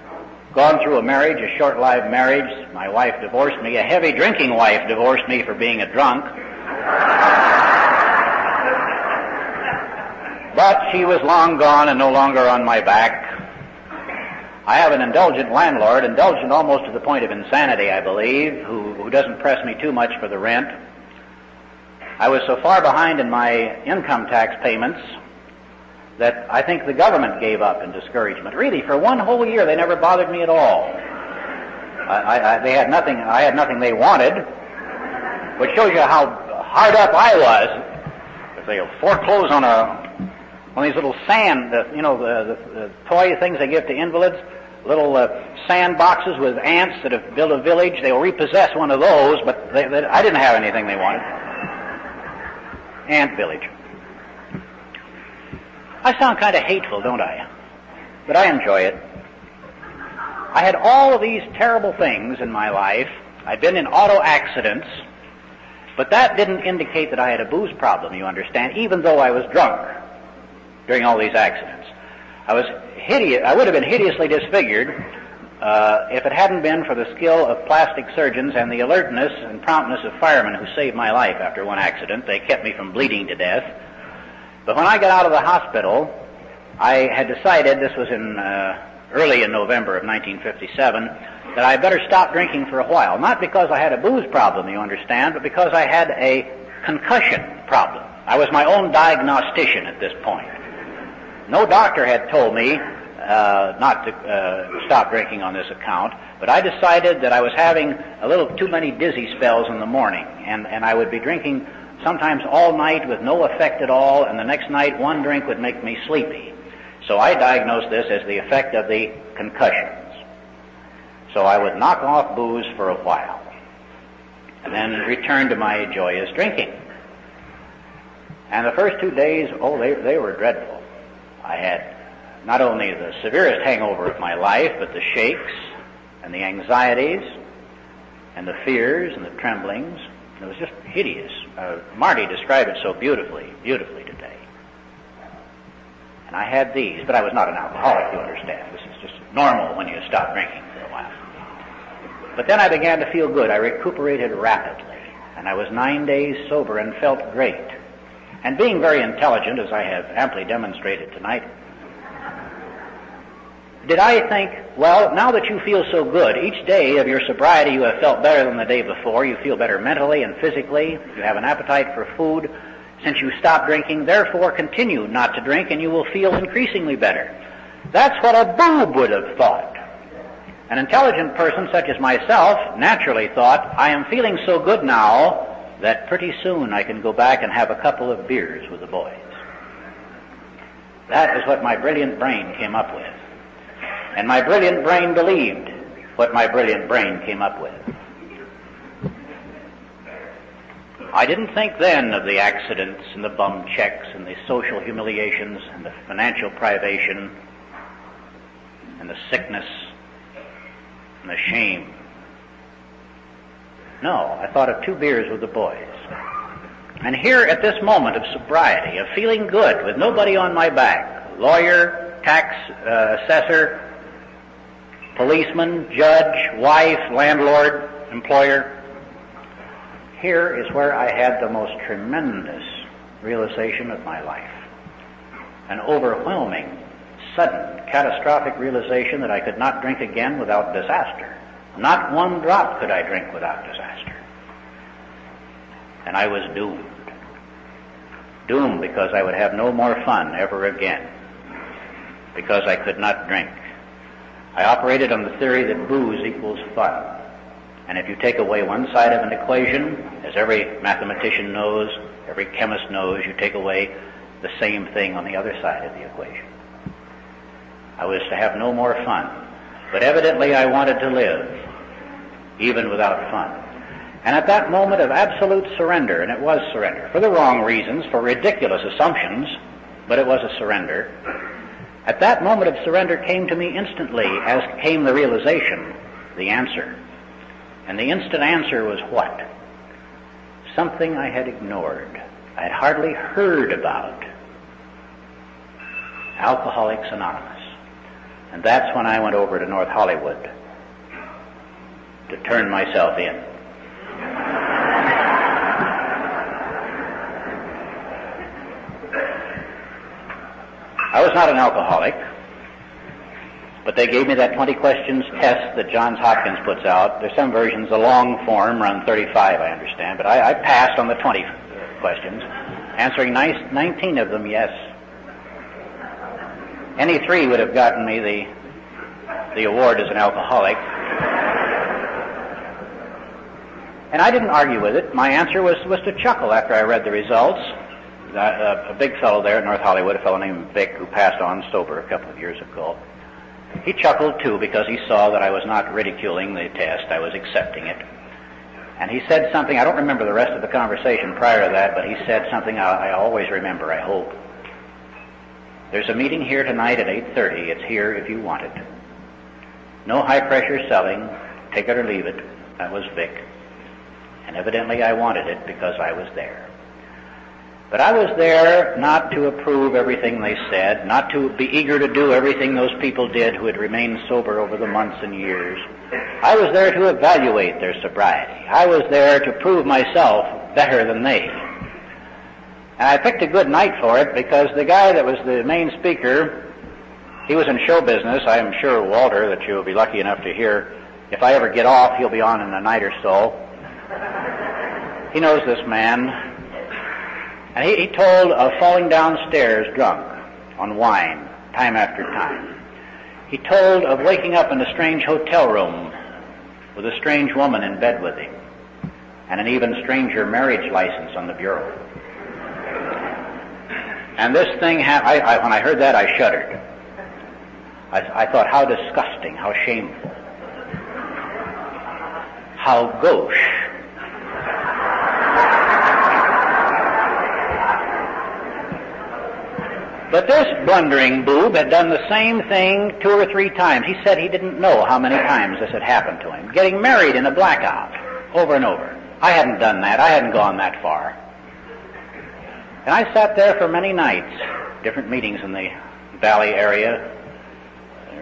gone through a marriage, a short-lived marriage. My wife divorced me. A heavy drinking wife divorced me for being a drunk. But she was long gone and no longer on my back. I have an indulgent landlord, indulgent almost to the point of insanity, I believe, who, who doesn't press me too much for the rent. I was so far behind in my income tax payments that I think the government gave up in discouragement. Really, for one whole year, they never bothered me at all. I, I, they had nothing. I had nothing they wanted, which shows you how hard up I was. If they foreclose on a of these little sand, uh, you know, the, the, the toy things they give to invalids, little uh, sand boxes with ants that have built a village. They'll repossess one of those, but they, they, I didn't have anything they wanted. Ant village. I sound kind of hateful, don't I? But I enjoy it. I had all of these terrible things in my life. I'd been in auto accidents, but that didn't indicate that I had a booze problem, you understand, even though I was drunk during all these accidents. I was hideous. I would have been hideously disfigured uh, if it hadn't been for the skill of plastic surgeons and the alertness and promptness of firemen who saved my life after one accident. They kept me from bleeding to death. But when I got out of the hospital, I had decided, this was in uh, early in November of 1957, that I better stop drinking for a while. Not because I had a booze problem, you understand, but because I had a concussion problem. I was my own diagnostician at this point. No doctor had told me uh, not to uh, stop drinking on this account, but I decided that I was having a little too many dizzy spells in the morning, and, and I would be drinking sometimes all night with no effect at all, and the next night one drink would make me sleepy. So I diagnosed this as the effect of the concussions. So I would knock off booze for a while, and then return to my joyous drinking. And the first two days, oh, they, they were dreadful. I had not only the severest hangover of my life, but the shakes and the anxieties and the fears and the tremblings. It was just hideous. Uh, Marty described it so beautifully, beautifully today. And I had these, but I was not an alcoholic, you understand. This is just normal when you stop drinking for a while. But then I began to feel good. I recuperated rapidly. And I was nine days sober and felt great. And being very intelligent, as I have amply demonstrated tonight, did I think, well, now that you feel so good, each day of your sobriety you have felt better than the day before, you feel better mentally and physically, you have an appetite for food, since you stopped drinking, therefore continue not to drink and you will feel increasingly better. That's what a boob would have thought. An intelligent person such as myself naturally thought, I am feeling so good now that pretty soon I can go back and have a couple of beers with the boys. That is what my brilliant brain came up with. And my brilliant brain believed what my brilliant brain came up with. I didn't think then of the accidents and the bum checks and the social humiliations and the financial privation and the sickness and the shame. No, I thought of two beers with the boys. And here at this moment of sobriety, of feeling good with nobody on my back, lawyer, tax uh, assessor, policeman, judge, wife, landlord, employer, here is where I had the most tremendous realization of my life. An overwhelming, sudden, catastrophic realization that I could not drink again without disaster. Not one drop could I drink without disaster. And I was doomed. Doomed because I would have no more fun ever again. Because I could not drink. I operated on the theory that booze equals fun. And if you take away one side of an equation, as every mathematician knows, every chemist knows, you take away the same thing on the other side of the equation. I was to have no more fun. But evidently I wanted to live, even without fun. And at that moment of absolute surrender, and it was surrender, for the wrong reasons, for ridiculous assumptions, but it was a surrender. At that moment of surrender came to me instantly, as came the realization, the answer. And the instant answer was what? Something I had ignored. I had hardly heard about. Alcoholics Anonymous. And that's when I went over to North Hollywood to turn myself in. I was not an alcoholic. But they gave me that 20 questions test that Johns Hopkins puts out. There's some versions, a long form, around 35, I understand, but I, I passed on the 20 questions, answering nice, 19 of them yes. Any three would have gotten me the, the award as an alcoholic. And I didn't argue with it. My answer was, was to chuckle after I read the results. Uh, a big fellow there in North Hollywood, a fellow named Vic, who passed on sober a couple of years ago, he chuckled too because he saw that I was not ridiculing the test, I was accepting it. And he said something, I don't remember the rest of the conversation prior to that, but he said something I, I always remember, I hope. There's a meeting here tonight at 8.30. It's here if you want it. No high pressure selling. Take it or leave it. That was Vic. And evidently I wanted it because I was there. But I was there not to approve everything they said, not to be eager to do everything those people did who had remained sober over the months and years. I was there to evaluate their sobriety. I was there to prove myself better than they. And I picked a good night for it because the guy that was the main speaker, he was in show business. I am sure, Walter, that you'll be lucky enough to hear. If I ever get off, he'll be on in a night or so. He knows this man. And he, he told of falling downstairs drunk on wine time after time. He told of waking up in a strange hotel room with a strange woman in bed with him and an even stranger marriage license on the bureau. And this thing, ha- I, I, when I heard that, I shuddered. I, I thought, how disgusting, how shameful, how gauche. But this blundering boob had done the same thing two or three times. He said he didn't know how many times this had happened to him. Getting married in a blackout, over and over. I hadn't done that. I hadn't gone that far. And I sat there for many nights, different meetings in the Valley area,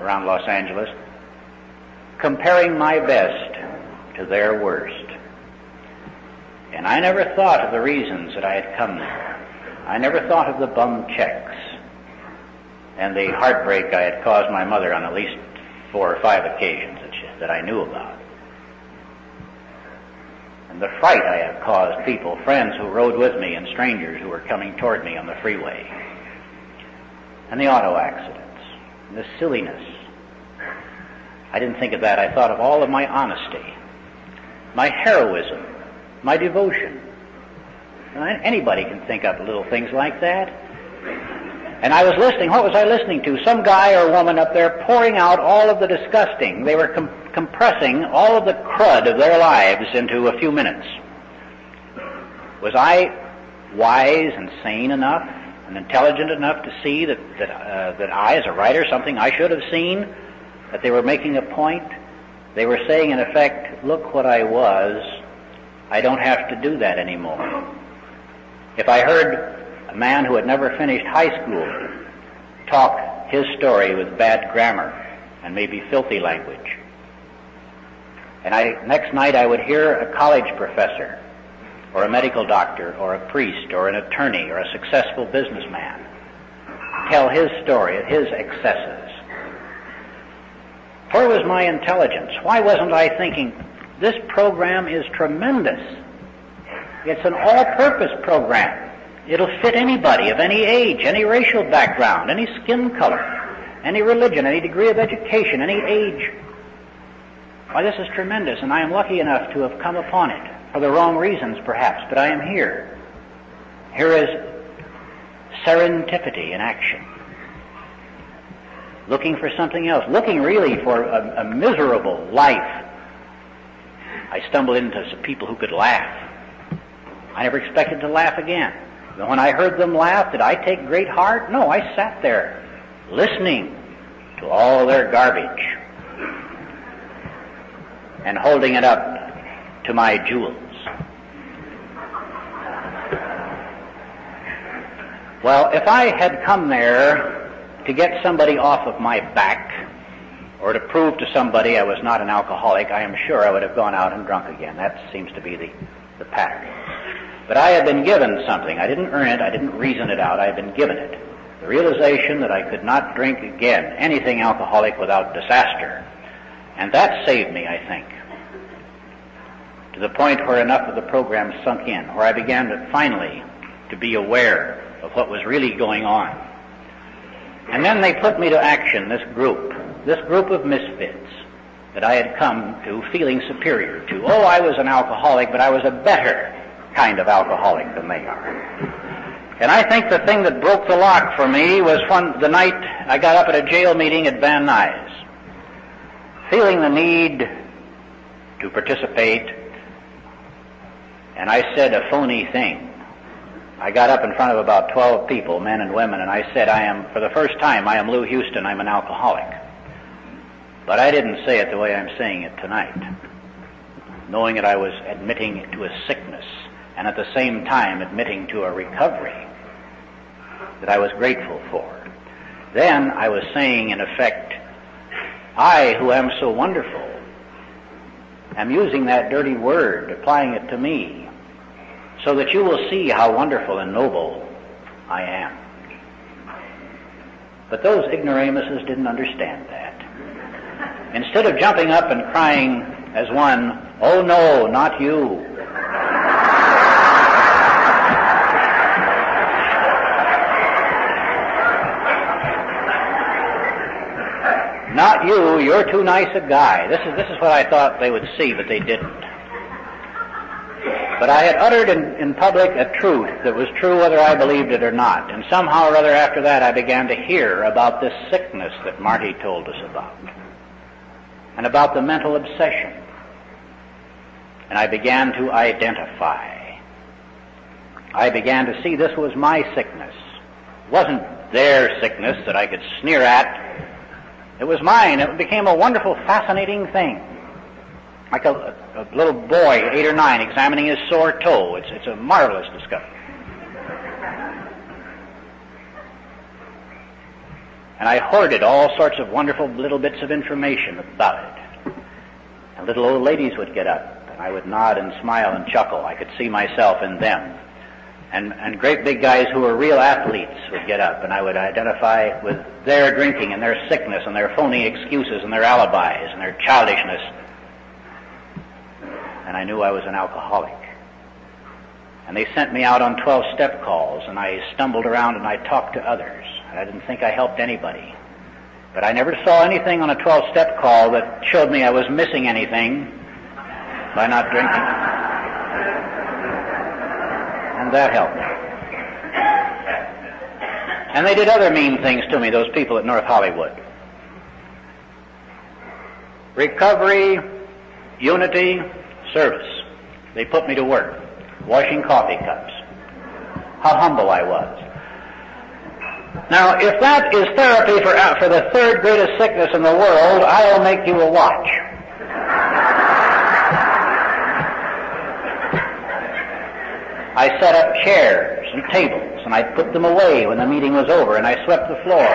around Los Angeles, comparing my best to their worst. And I never thought of the reasons that I had come there. I never thought of the bum checks and the heartbreak I had caused my mother on at least four or five occasions that, she, that I knew about. And the fright I had caused people, friends who rode with me and strangers who were coming toward me on the freeway. And the auto accidents, and the silliness. I didn't think of that. I thought of all of my honesty, my heroism, my devotion. Anybody can think up little things like that. And I was listening. What was I listening to? Some guy or woman up there pouring out all of the disgusting. They were com- compressing all of the crud of their lives into a few minutes. Was I wise and sane enough and intelligent enough to see that that, uh, that I, as a writer, something I should have seen, that they were making a point? They were saying, in effect, "Look what I was. I don't have to do that anymore." If I heard a man who had never finished high school talk his story with bad grammar and maybe filthy language. And I, next night I would hear a college professor or a medical doctor or a priest or an attorney or a successful businessman tell his story of his excesses. Where was my intelligence? Why wasn't I thinking, this program is tremendous. It's an all-purpose program. It'll fit anybody of any age, any racial background, any skin color, any religion, any degree of education, any age. Why, this is tremendous, and I am lucky enough to have come upon it for the wrong reasons, perhaps, but I am here. Here is serendipity in action. Looking for something else, looking really for a, a miserable life. I stumbled into some people who could laugh. I never expected to laugh again. When I heard them laugh, did I take great heart? No, I sat there listening to all their garbage and holding it up to my jewels. Well, if I had come there to get somebody off of my back or to prove to somebody I was not an alcoholic, I am sure I would have gone out and drunk again. That seems to be the, the pattern. But I had been given something. I didn't earn it. I didn't reason it out. I had been given it. The realization that I could not drink again anything alcoholic without disaster. And that saved me, I think. To the point where enough of the program sunk in, where I began to finally to be aware of what was really going on. And then they put me to action, this group, this group of misfits that I had come to feeling superior to. Oh, I was an alcoholic, but I was a better kind of alcoholic than they are. And I think the thing that broke the lock for me was when the night I got up at a jail meeting at Van Nuys, feeling the need to participate, and I said a phony thing. I got up in front of about 12 people, men and women, and I said, I am, for the first time, I am Lou Houston, I'm an alcoholic. But I didn't say it the way I'm saying it tonight, knowing that I was admitting to a sickness and at the same time admitting to a recovery that I was grateful for. Then I was saying, in effect, I, who am so wonderful, am using that dirty word, applying it to me, so that you will see how wonderful and noble I am. But those ignoramuses didn't understand that. Instead of jumping up and crying as one, oh no, not you, Not you, you're too nice a guy. This is, this is what I thought they would see, but they didn't. But I had uttered in, in public a truth that was true whether I believed it or not. And somehow or other after that I began to hear about this sickness that Marty told us about. And about the mental obsession. And I began to identify. I began to see this was my sickness. It wasn't their sickness that I could sneer at. It was mine. It became a wonderful, fascinating thing like a, a, little boy, eight or nine, examining his sore toe. It's, it's a marvelous discovery. And I hoarded all sorts of wonderful little bits of information about it. And little old ladies would get up, and I would nod and smile and chuckle. I could see myself in them. And, and great big guys who were real athletes would get up, and I would identify with their drinking and their sickness and their phony excuses and their alibis and their childishness and I knew I was an alcoholic. And they sent me out on 12 step calls, and I stumbled around and I talked to others. I didn't think I helped anybody. But I never saw anything on a 12 step call that showed me I was missing anything by not drinking. And that helped. And they did other mean things to me, those people at North Hollywood. Recovery, unity, service. They put me to work, washing coffee cups. How humble I was. Now, if that is therapy for, uh, for the third greatest sickness in the world, I'll make you a watch. I set up chairs and tables, and I put them away when the meeting was over, and I swept the floor.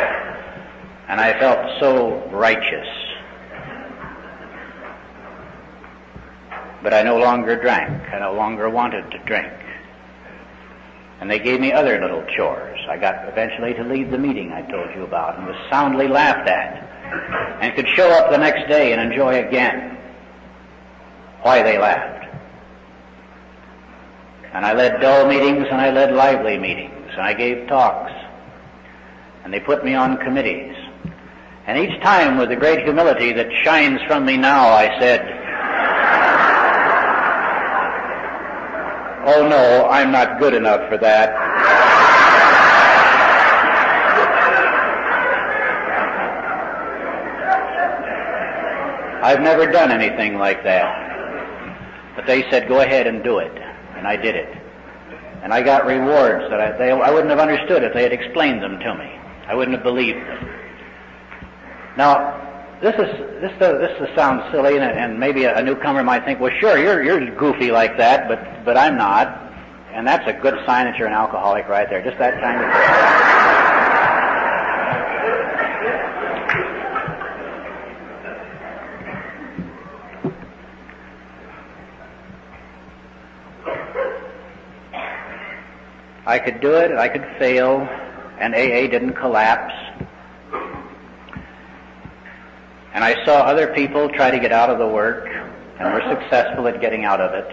And I felt so righteous. But I no longer drank. I no longer wanted to drink. And they gave me other little chores. I got eventually to lead the meeting I told you about and was soundly laughed at and could show up the next day and enjoy again why they laughed. And I led dull meetings and I led lively meetings and I gave talks and they put me on committees. And each time with the great humility that shines from me now, I said, Oh no, I'm not good enough for that. I've never done anything like that. But they said, go ahead and do it. And I did it. And I got rewards that I, they, I wouldn't have understood if they had explained them to me. I wouldn't have believed them. Now, this is this uh, this is, sounds silly, and, and maybe a, a, newcomer might think, well, sure, you're you're goofy like that, but but I'm not, and that's a good sign that you're an alcoholic right there. Just that kind of. I could do it, I could fail, and AA didn't collapse. And I saw other people try to get out of the work and were successful at getting out of it.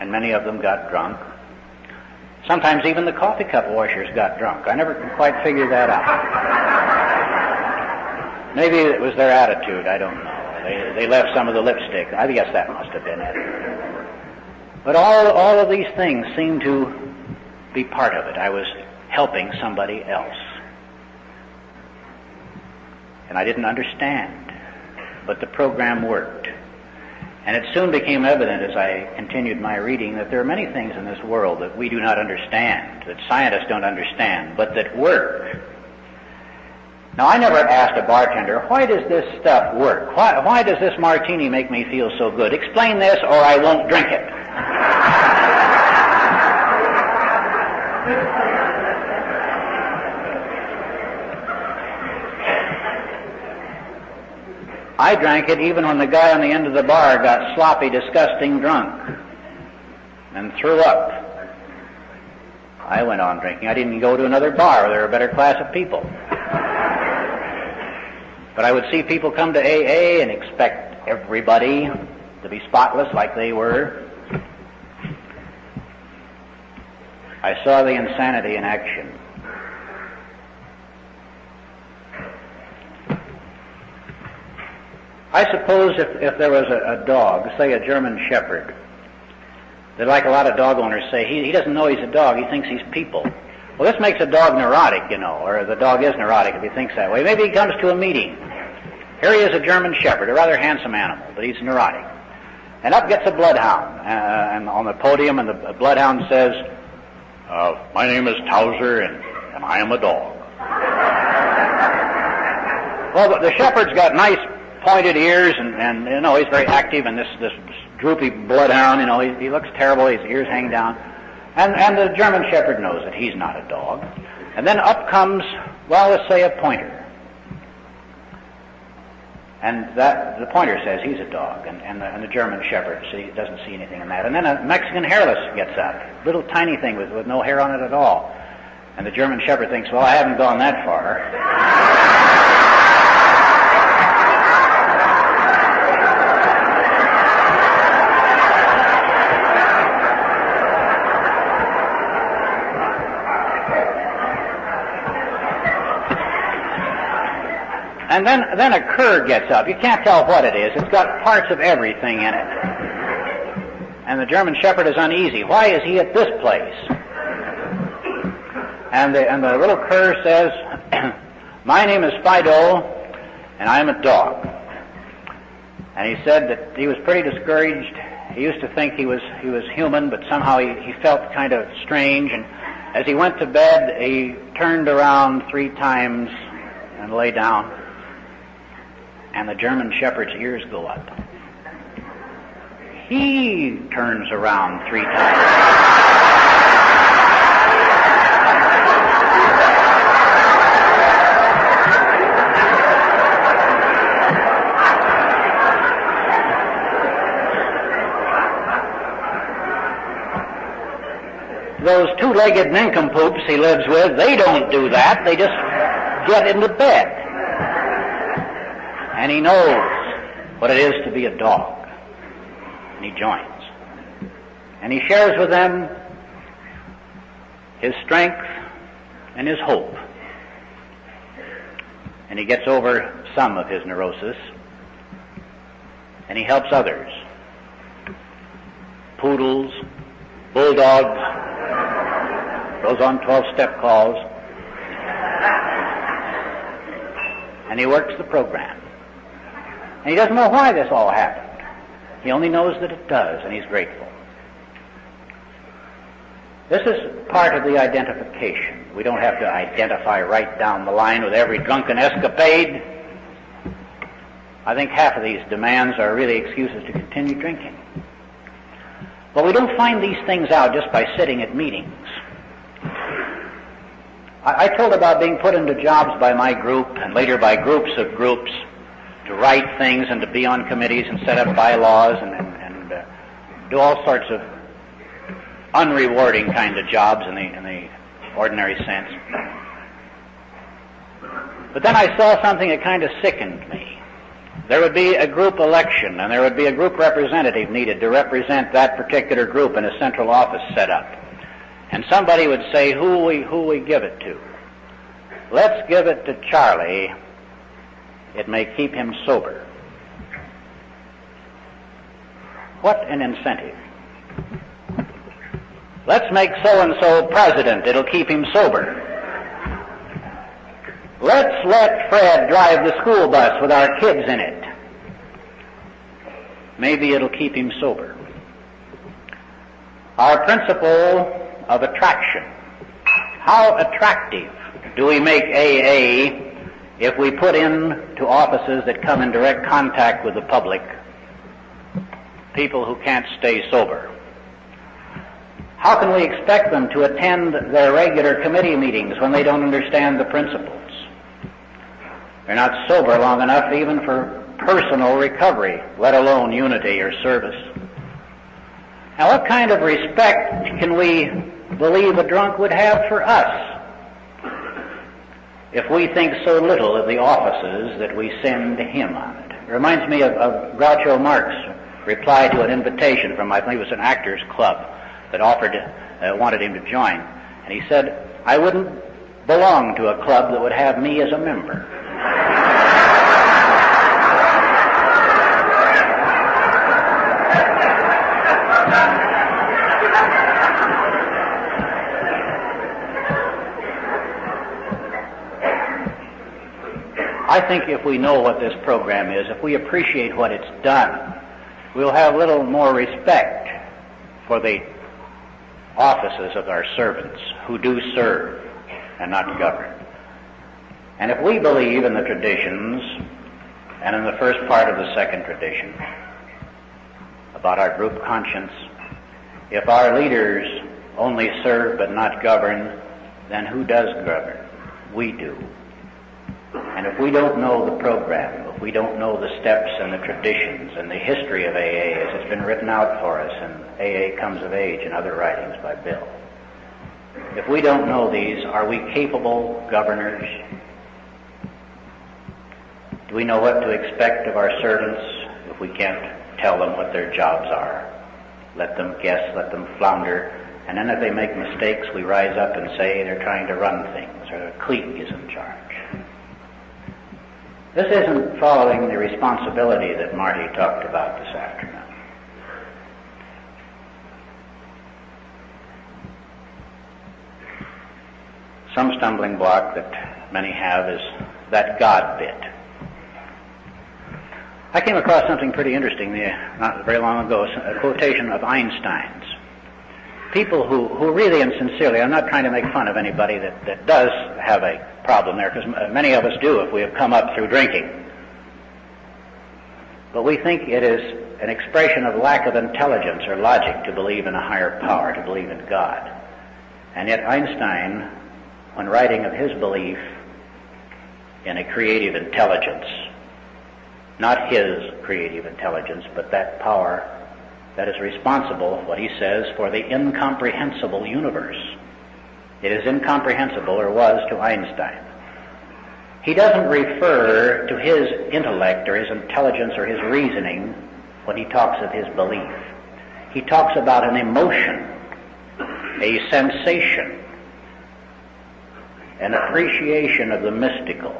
And many of them got drunk. Sometimes even the coffee cup washers got drunk. I never could quite figure that out. Maybe it was their attitude, I don't know. They, they left some of the lipstick. I guess that must have been it. But all, all of these things seem to be part of it. I was helping somebody else and I didn't understand. But the program worked. And it soon became evident as I continued my reading that there are many things in this world that we do not understand, that scientists don't understand, but that work. Now, I never asked a bartender, why does this stuff work? Why, why does this martini make me feel so good? Explain this or I won't drink it. I drank it even when the guy on the end of the bar got sloppy, disgusting drunk and threw up. I went on drinking. I didn't go to another bar where there were a better class of people. But I would see people come to AA and expect everybody to be spotless like they were. I saw the insanity in action. I suppose if, if there was a, a dog, say a German Shepherd, that like a lot of dog owners say, he, he doesn't know he's a dog, he thinks he's people. Well, this makes a dog neurotic, you know, or the dog is neurotic if he thinks that way. Maybe he comes to a meeting. Here he is, a German Shepherd, a rather handsome animal, but he's neurotic. And up gets a bloodhound, uh, and on the podium, and the bloodhound says, uh, "My name is Towser, and, and I am a dog." well, the shepherd's got nice pointed ears, and, and you know he's very active, and this this droopy bloodhound, you know, he, he looks terrible. His ears hang down, and and the German Shepherd knows that he's not a dog. And then up comes, well, let's say a pointer. And that the pointer says he's a dog, and, and, the, and the German Shepherd see, doesn't see anything in that. And then a Mexican hairless gets up, little tiny thing with, with no hair on it at all. And the German Shepherd thinks, well, I haven't gone that far. [LAUGHS] And then, then a cur gets up. You can't tell what it is. It's got parts of everything in it. And the German Shepherd is uneasy. Why is he at this place? And the, and the little cur says, [CLEARS THROAT] My name is Fido, and I'm a dog. And he said that he was pretty discouraged. He used to think he was, he was human, but somehow he, he felt kind of strange. And as he went to bed, he turned around three times and lay down and the German shepherd's ears go up. He turns around three times. Those two-legged nincompoops he lives with, they don't do that. They just get into bed and he knows what it is to be a dog. And he joins. And he shares with them his strength and his hope. And he gets over some of his neurosis. And he helps others. Poodles, bulldogs, goes on 12 step calls. And he works the program. And he doesn't know why this all happened. He only knows that it does, and he's grateful. This is part of the identification. We don't have to identify right down the line with every drunken escapade. I think half of these demands are really excuses to continue drinking. But we don't find these things out just by sitting at meetings. I, I told about being put into jobs by my group and later by groups of groups to write things and to be on committees and set up bylaws and, and, and uh, do all sorts of unrewarding kind of jobs in the, in the ordinary sense. But then I saw something that kind of sickened me. There would be a group election, and there would be a group representative needed to represent that particular group in a central office set up. And somebody would say, who we, who we give it to? Let's give it to Charlie it may keep him sober. What an incentive. Let's make so and so president. It'll keep him sober. Let's let Fred drive the school bus with our kids in it. Maybe it'll keep him sober. Our principle of attraction. How attractive do we make AA if we put in to offices that come in direct contact with the public people who can't stay sober? How can we expect them to attend their regular committee meetings when they don't understand the principles? They're not sober long enough even for personal recovery, let alone unity or service. Now, what kind of respect can we believe a drunk would have for us? If we think so little of the offices that we send him on it. It reminds me of, of Groucho Marx reply to an invitation from, I think it was an actors club that offered, uh, wanted him to join. And he said, I wouldn't belong to a club that would have me as a member. [LAUGHS] I think if we know what this program is, if we appreciate what it's done, we'll have a little more respect for the offices of our servants who do serve and not govern. And if we believe in the traditions and in the first part of the second tradition about our group conscience, if our leaders only serve but not govern, then who does govern? We do. And if we don't know the program, if we don't know the steps and the traditions and the history of AA as it's been written out for us in AA Comes of Age and other writings by Bill, if we don't know these, are we capable governors? Do we know what to expect of our servants if we can't tell them what their jobs are? Let them guess, let them flounder, and then if they make mistakes, we rise up and say they're trying to run things, or a clique is in charge. This isn't following the responsibility that Marty talked about this afternoon. Some stumbling block that many have is that God bit. I came across something pretty interesting not very long ago, a quotation of Einstein's. People who, who really and sincerely, I'm not trying to make fun of anybody that, that does have a problem there, because uh, many of us do if we have come up through drinking. But we think it is an expression of lack of intelligence or logic to believe in a higher power, to believe in God. And yet Einstein, when writing of his belief in a creative intelligence, not his creative intelligence, but that power that is responsible, what he says, for the incomprehensible universe. It is incomprehensible, or was to Einstein. He doesn't refer to his intellect or his intelligence or his reasoning when he talks of his belief. He talks about an emotion, a sensation, an appreciation of the mystical.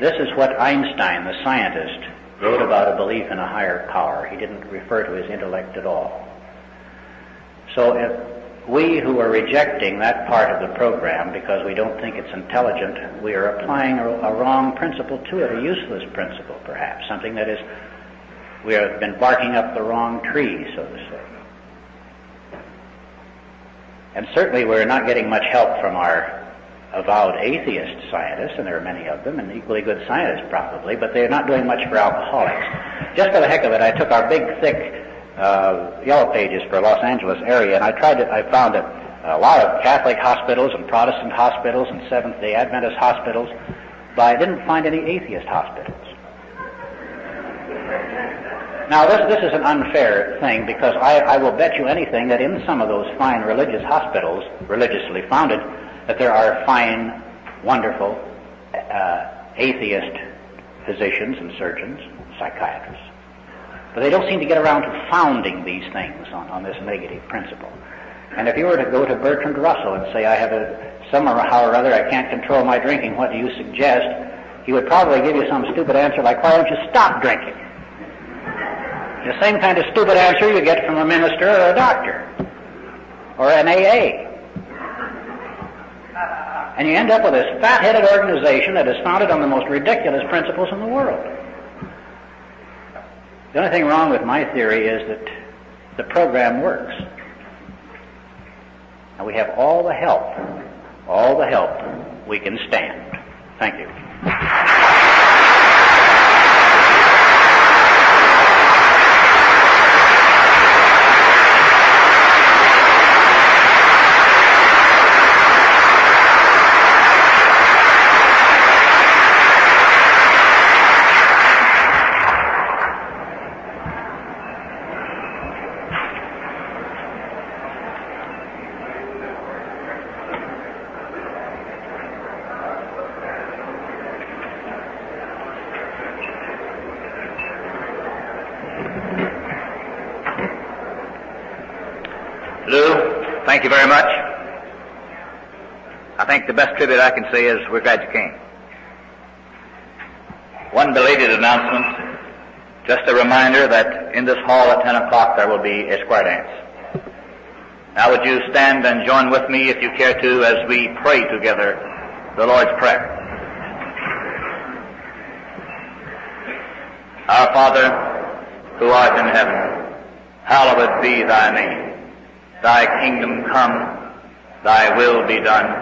This is what Einstein, the scientist, wrote about a belief in a higher power. He didn't refer to his intellect at all. So if we who are rejecting that part of the program because we don't think it's intelligent, we are applying a, a wrong principle to it, a useless principle perhaps, something that is, we have been barking up the wrong tree, so to say. And certainly we're not getting much help from our avowed atheist scientists, and there are many of them, and equally good scientists probably, but they're not doing much for alcoholics. Just for the heck of it, I took our big, thick uh, yellow pages for Los Angeles area, and I tried to, I found a, a lot of Catholic hospitals and Protestant hospitals and Seventh Day Adventist hospitals, but I didn't find any atheist hospitals. Now, this, this is an unfair thing because I, I will bet you anything that in some of those fine religious hospitals, religiously founded, that there are fine, wonderful uh, atheist physicians and surgeons, and psychiatrists. But they don't seem to get around to founding these things on, on this negative principle. And if you were to go to Bertrand Russell and say, I have a summer how or other, I can't control my drinking, what do you suggest? He would probably give you some stupid answer like, why don't you stop drinking? The same kind of stupid answer you get from a minister or a doctor or an AA. And you end up with this fat-headed organization that is founded on the most ridiculous principles in the world. The only thing wrong with my theory is that the program works. And we have all the help, all the help we can stand. Thank you very much. I think the best tribute I can say is we're glad you came. One belated announcement, just a reminder that in this hall at 10 o'clock there will be a square dance. Now would you stand and join with me if you care to as we pray together the Lord's Prayer. Our Father, who art in heaven, hallowed be thy name. Thy kingdom come, thy will be done,